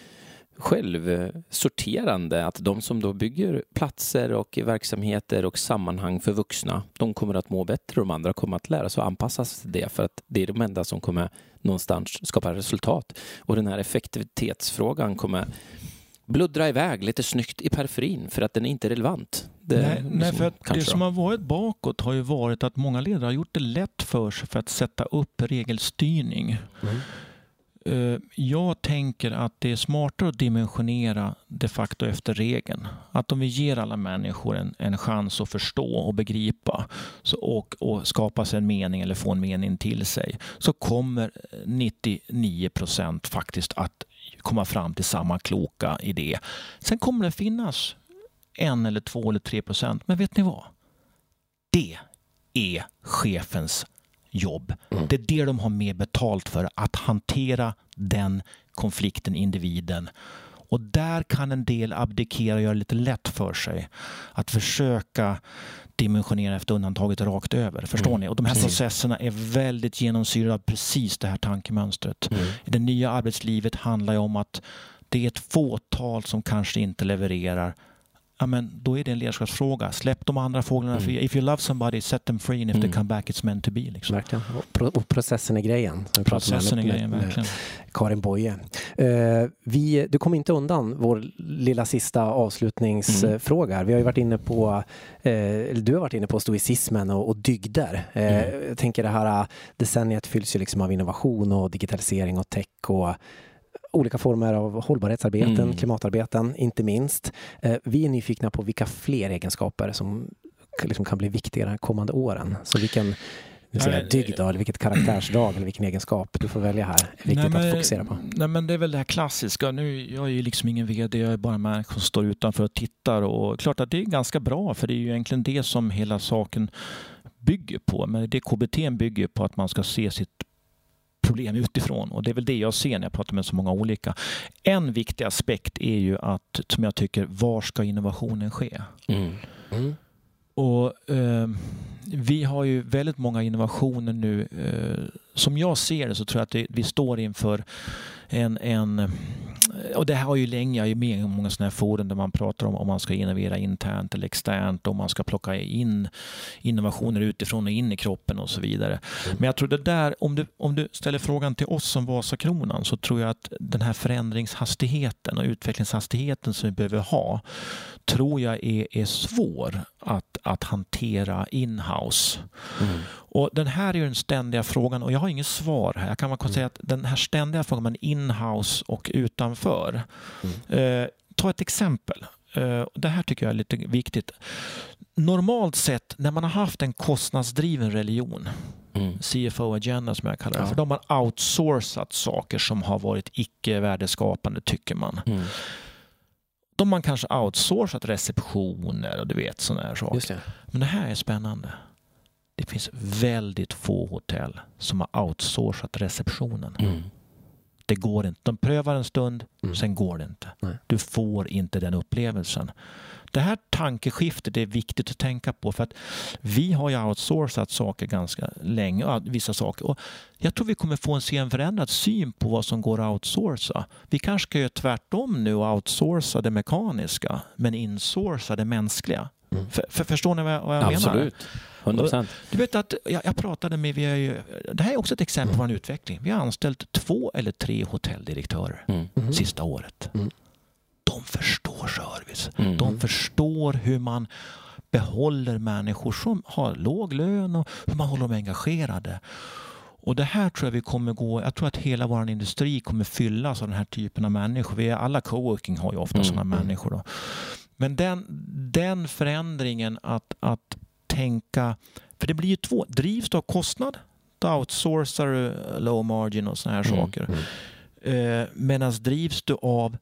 självsorterande att de som då bygger platser och verksamheter och sammanhang för vuxna, de kommer att må bättre och de andra kommer att lära sig att anpassa sig till det för att det är de enda som kommer någonstans skapa resultat. Och den här effektivitetsfrågan kommer bluddra iväg lite snyggt i periferin för att den är inte relevant. Det, nej, liksom, nej, för det som har varit bakåt har ju varit att många ledare har gjort det lätt för sig för att sätta upp regelstyrning. Mm. Eh, jag tänker att det är smartare att dimensionera de facto efter regeln. Att om vi ger alla människor en, en chans att förstå och begripa så, och, och skapa sig en mening eller få en mening till sig så kommer 99 procent faktiskt att komma fram till samma kloka idé. Sen kommer det finnas en eller två eller tre procent. Men vet ni vad? Det är chefens jobb. Mm. Det är det de har mer betalt för, att hantera den konflikten, individen. Och där kan en del abdikera och göra det lite lätt för sig. Att försöka dimensionera efter undantaget rakt över. Förstår mm. ni? Och de här processerna är väldigt genomsyrade av precis det här tankemönstret. Mm. Det nya arbetslivet handlar ju om att det är ett fåtal som kanske inte levererar ja, men då är det en ledarskapsfråga. Släpp de andra fåglarna mm. If you love somebody, set them free and if mm. they come back it's meant to be. Liksom. Verkligen. Och, processen är grejen. Processen är grejen, verkligen. Karin Boye. Uh, vi, du kom inte undan vår lilla sista avslutningsfråga. Mm. Vi har ju varit inne på, uh, du har varit inne på stoicismen och, och dygder. Uh, Jag tänker det här decenniet fylls ju liksom av innovation och digitalisering och tech och olika former av hållbarhetsarbeten, mm. klimatarbeten inte minst. Eh, vi är nyfikna på vilka fler egenskaper som liksom kan bli viktiga de kommande åren. Så vilken säga, dygd eller vilket karaktärsdrag eller vilken egenskap du får välja här är viktigt nej, men, att fokusera på. Nej, men det är väl det här klassiska. Nu, jag är ju liksom ingen VD, jag är bara en som står utanför och tittar. Och klart att det är ganska bra, för det är ju egentligen det som hela saken bygger på. Men det KBT bygger på att man ska se sitt problem utifrån. Och det är väl det jag ser när jag pratar med så många olika. En viktig aspekt är ju att, som jag tycker, var ska innovationen ske? Mm. Mm. Och eh, Vi har ju väldigt många innovationer nu. Eh, som jag ser det så tror jag att det, vi står inför en, en och det här har ju länge, jag är med i många sådana här forum där man pratar om om man ska innovera internt eller externt, om man ska plocka in innovationer utifrån och in i kroppen och så vidare. Mm. Men jag tror det där, om du, om du ställer frågan till oss som Vasakronan så tror jag att den här förändringshastigheten och utvecklingshastigheten som vi behöver ha tror jag är, är svår att, att hantera in-house. Mm. Och Den här är den ständiga frågan och jag har inget svar här. Jag kan bara säga att den här ständiga frågan om in-house och utanför. Mm. Eh, ta ett exempel. Eh, det här tycker jag är lite viktigt. Normalt sett när man har haft en kostnadsdriven religion Mm. CFO-agenda som jag kallar det ja. för. De har outsourcat saker som har varit icke värdeskapande tycker man. Mm. De har kanske outsourcat receptioner och du vet sådana här saker. Det. Men det här är spännande. Det finns väldigt få hotell som har outsourcat receptionen. Mm. Det går inte. De prövar en stund, mm. sen går det inte. Nej. Du får inte den upplevelsen. Det här tankeskiftet är viktigt att tänka på för att vi har ju outsourcat saker ganska länge, vissa saker. Och jag tror vi kommer få en, se en förändrad syn på vad som går att outsourca. Vi kanske ska göra tvärtom nu och outsourca det mekaniska men insourca det mänskliga. Mm. För, för, förstår ni vad jag, vad jag Absolut. menar? 100%. Du vet att jag, jag pratade med, vi har ju, det här är också ett exempel mm. på en utveckling. Vi har anställt två eller tre hotelldirektörer mm. mm. sista året. Mm. De förstår service. Mm. De förstår hur man behåller människor som har låg lön och hur man håller dem engagerade. Och det här tror jag vi kommer gå, jag tror att hela vår industri kommer fyllas av den här typen av människor. Vi är, alla coworking har ju ofta mm. sådana människor. Då. Men den, den förändringen att, att tänka, för det blir ju två, drivs du av kostnad, då outsourcar du low margin och sådana här mm. saker. Mm. Eh, Medan drivs du av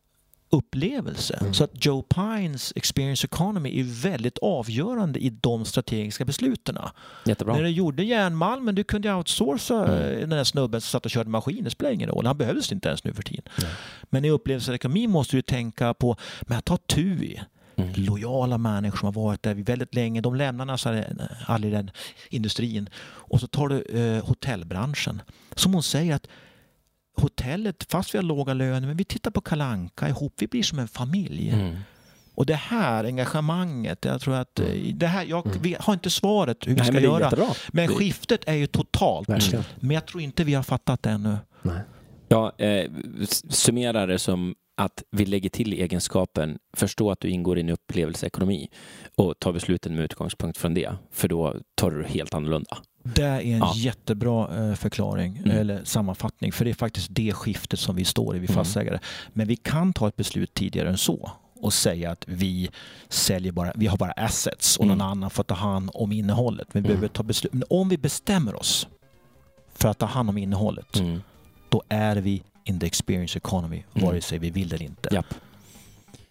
upplevelse. Mm. Så att Joe Pines experience economy är väldigt avgörande i de strategiska besluten. När du gjorde järnmalmen, du kunde ju outsourca Mm. eh, den där snubben som satt och körde maskin, det spelar ingen roll. Han behövdes inte ens nu för tiden. Nej. Men i upplevelseekonomi måste du tänka på, men ta TUI, Mm. lojala människor som har varit där väldigt länge. De lämnar nästan aldrig den industrin. Och så tar du eh, hotellbranschen. Som hon säger att hotellet, fast vi har låga löner, men vi tittar på Kalanka ihop, vi blir som en familj. Mm. Och det här engagemanget, jag tror att eh, det här, jag Mm. har inte svaret hur vi Nej, ska men göra. jättebra. Men skiftet är ju totalt. Verkligen. Men jag tror inte vi har fattat det ännu. Nej. Ja, eh, s- summera det som att vi lägger till egenskapen förstå att du ingår i en upplevelseekonomi och ta besluten med utgångspunkt från det. För då tar du helt annorlunda. Det är en Ja. jättebra eh, förklaring Mm. eller sammanfattning. För det är faktiskt det skiftet som vi står i, vi Mm. fastighetsägare. Men vi kan ta ett beslut tidigare än så och säga att vi säljer bara, vi har bara assets och någon Mm. annan får ta hand om innehållet. Vi behöver ta beslut. Men om vi bestämmer oss för att ta hand om innehållet, Mm. då är vi in the experience economy, Mm. vare sig vi vill eller inte. Japp.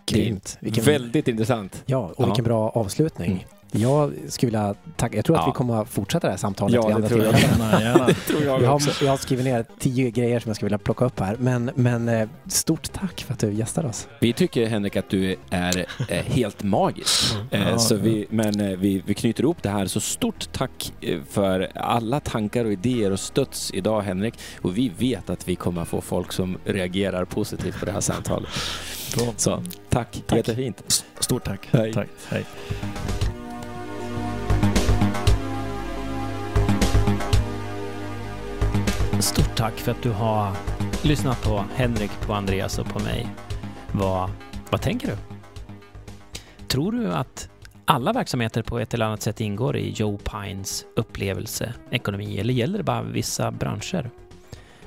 Grymt. Vilken, Väldigt intressant. ja, och Ja. vilken bra avslutning. Mm. Jag skulle vilja tacka. Jag tror att Ja. vi kommer att fortsätta det här samtalet Ja, det andra tror jag. Gärna, gärna. tror Jag har, jag har skrivit ner tio grejer som jag skulle vilja plocka upp här. Men, men eh, stort tack för att du gästade oss. Vi tycker Henrik att du är eh, helt magisk. Eh, Ja, så ja. vi, men eh, vi, vi knyter ihop det här. Så stort tack eh, för alla tankar och idéer och stöts idag Henrik. Och vi vet att vi kommer att få folk som reagerar positivt på det här samtalet. Så tack, Tack. jättefint. Stort tack. Hej. tack. Hej. Tack för att du har lyssnat på Henrik, på Andreas och på mig. Vad, vad tänker du? Tror du att alla verksamheter på ett eller annat sätt ingår i Joe Pines upplevelseekonomi eller gäller det bara vissa branscher?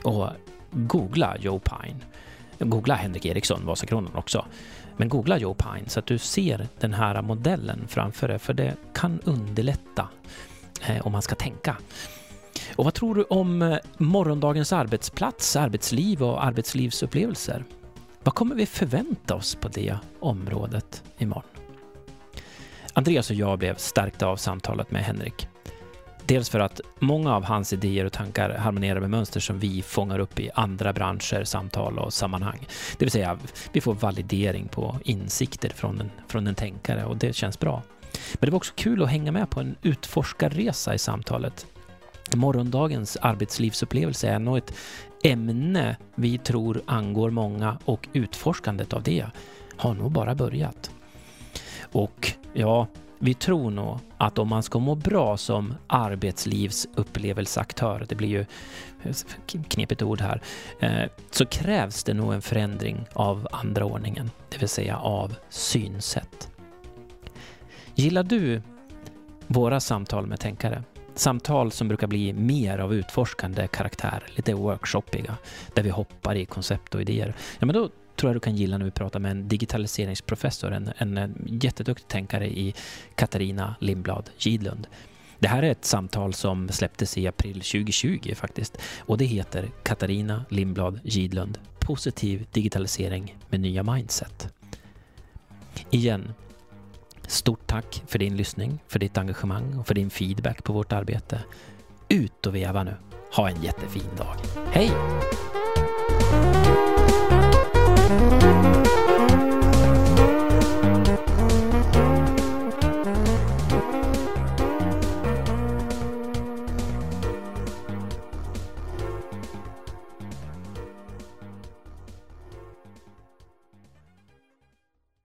Och googla Joe Pine. Googla Henrik Eriksson, Vasakronan också. Men googla Joe Pine så att du ser den här modellen framför dig, för det kan underlätta eh, om man ska tänka. Och vad tror du om eh, morgondagens arbetsplats, arbetsliv och arbetslivsupplevelser? Vad kommer vi förvänta oss på det området imorgon? Andreas och jag blev stärkta av samtalet med Henrik. Dels för att många av hans idéer och tankar harmonierar med mönster som vi fångar upp i andra branscher, samtal och sammanhang. Det vill säga, vi får validering på insikter från en, från en tänkare och det känns bra. Men det var också kul att hänga med på en utforskarresa i samtalet Morgondagens arbetslivsupplevelse är nog ett ämne vi tror angår många och utforskandet av det har nog bara börjat. Och ja, vi tror nog att om man ska må bra som arbetslivsupplevelseaktör, det blir ju knepigt ord här, eh, så krävs det nog en förändring av andra ordningen, det vill säga av synsätt. Gillar du våra samtal med tänkare? Samtal som brukar bli mer av utforskande karaktär, lite workshoppiga, där vi hoppar i koncept och idéer. Ja, men då tror jag du kan gilla när vi pratar med en digitaliseringsprofessor, en, en jätteduktig tänkare i Katarina Lindblad Gidlund. Det här är ett samtal som släpptes i april 2020 faktiskt och det heter Katarina Lindblad Gidlund Positiv digitalisering med nya mindset. Igen, Stort tack för din lyssning, för ditt engagemang och för din feedback på vårt arbete. Ut och veva nu. Ha en jättefin dag. Hej!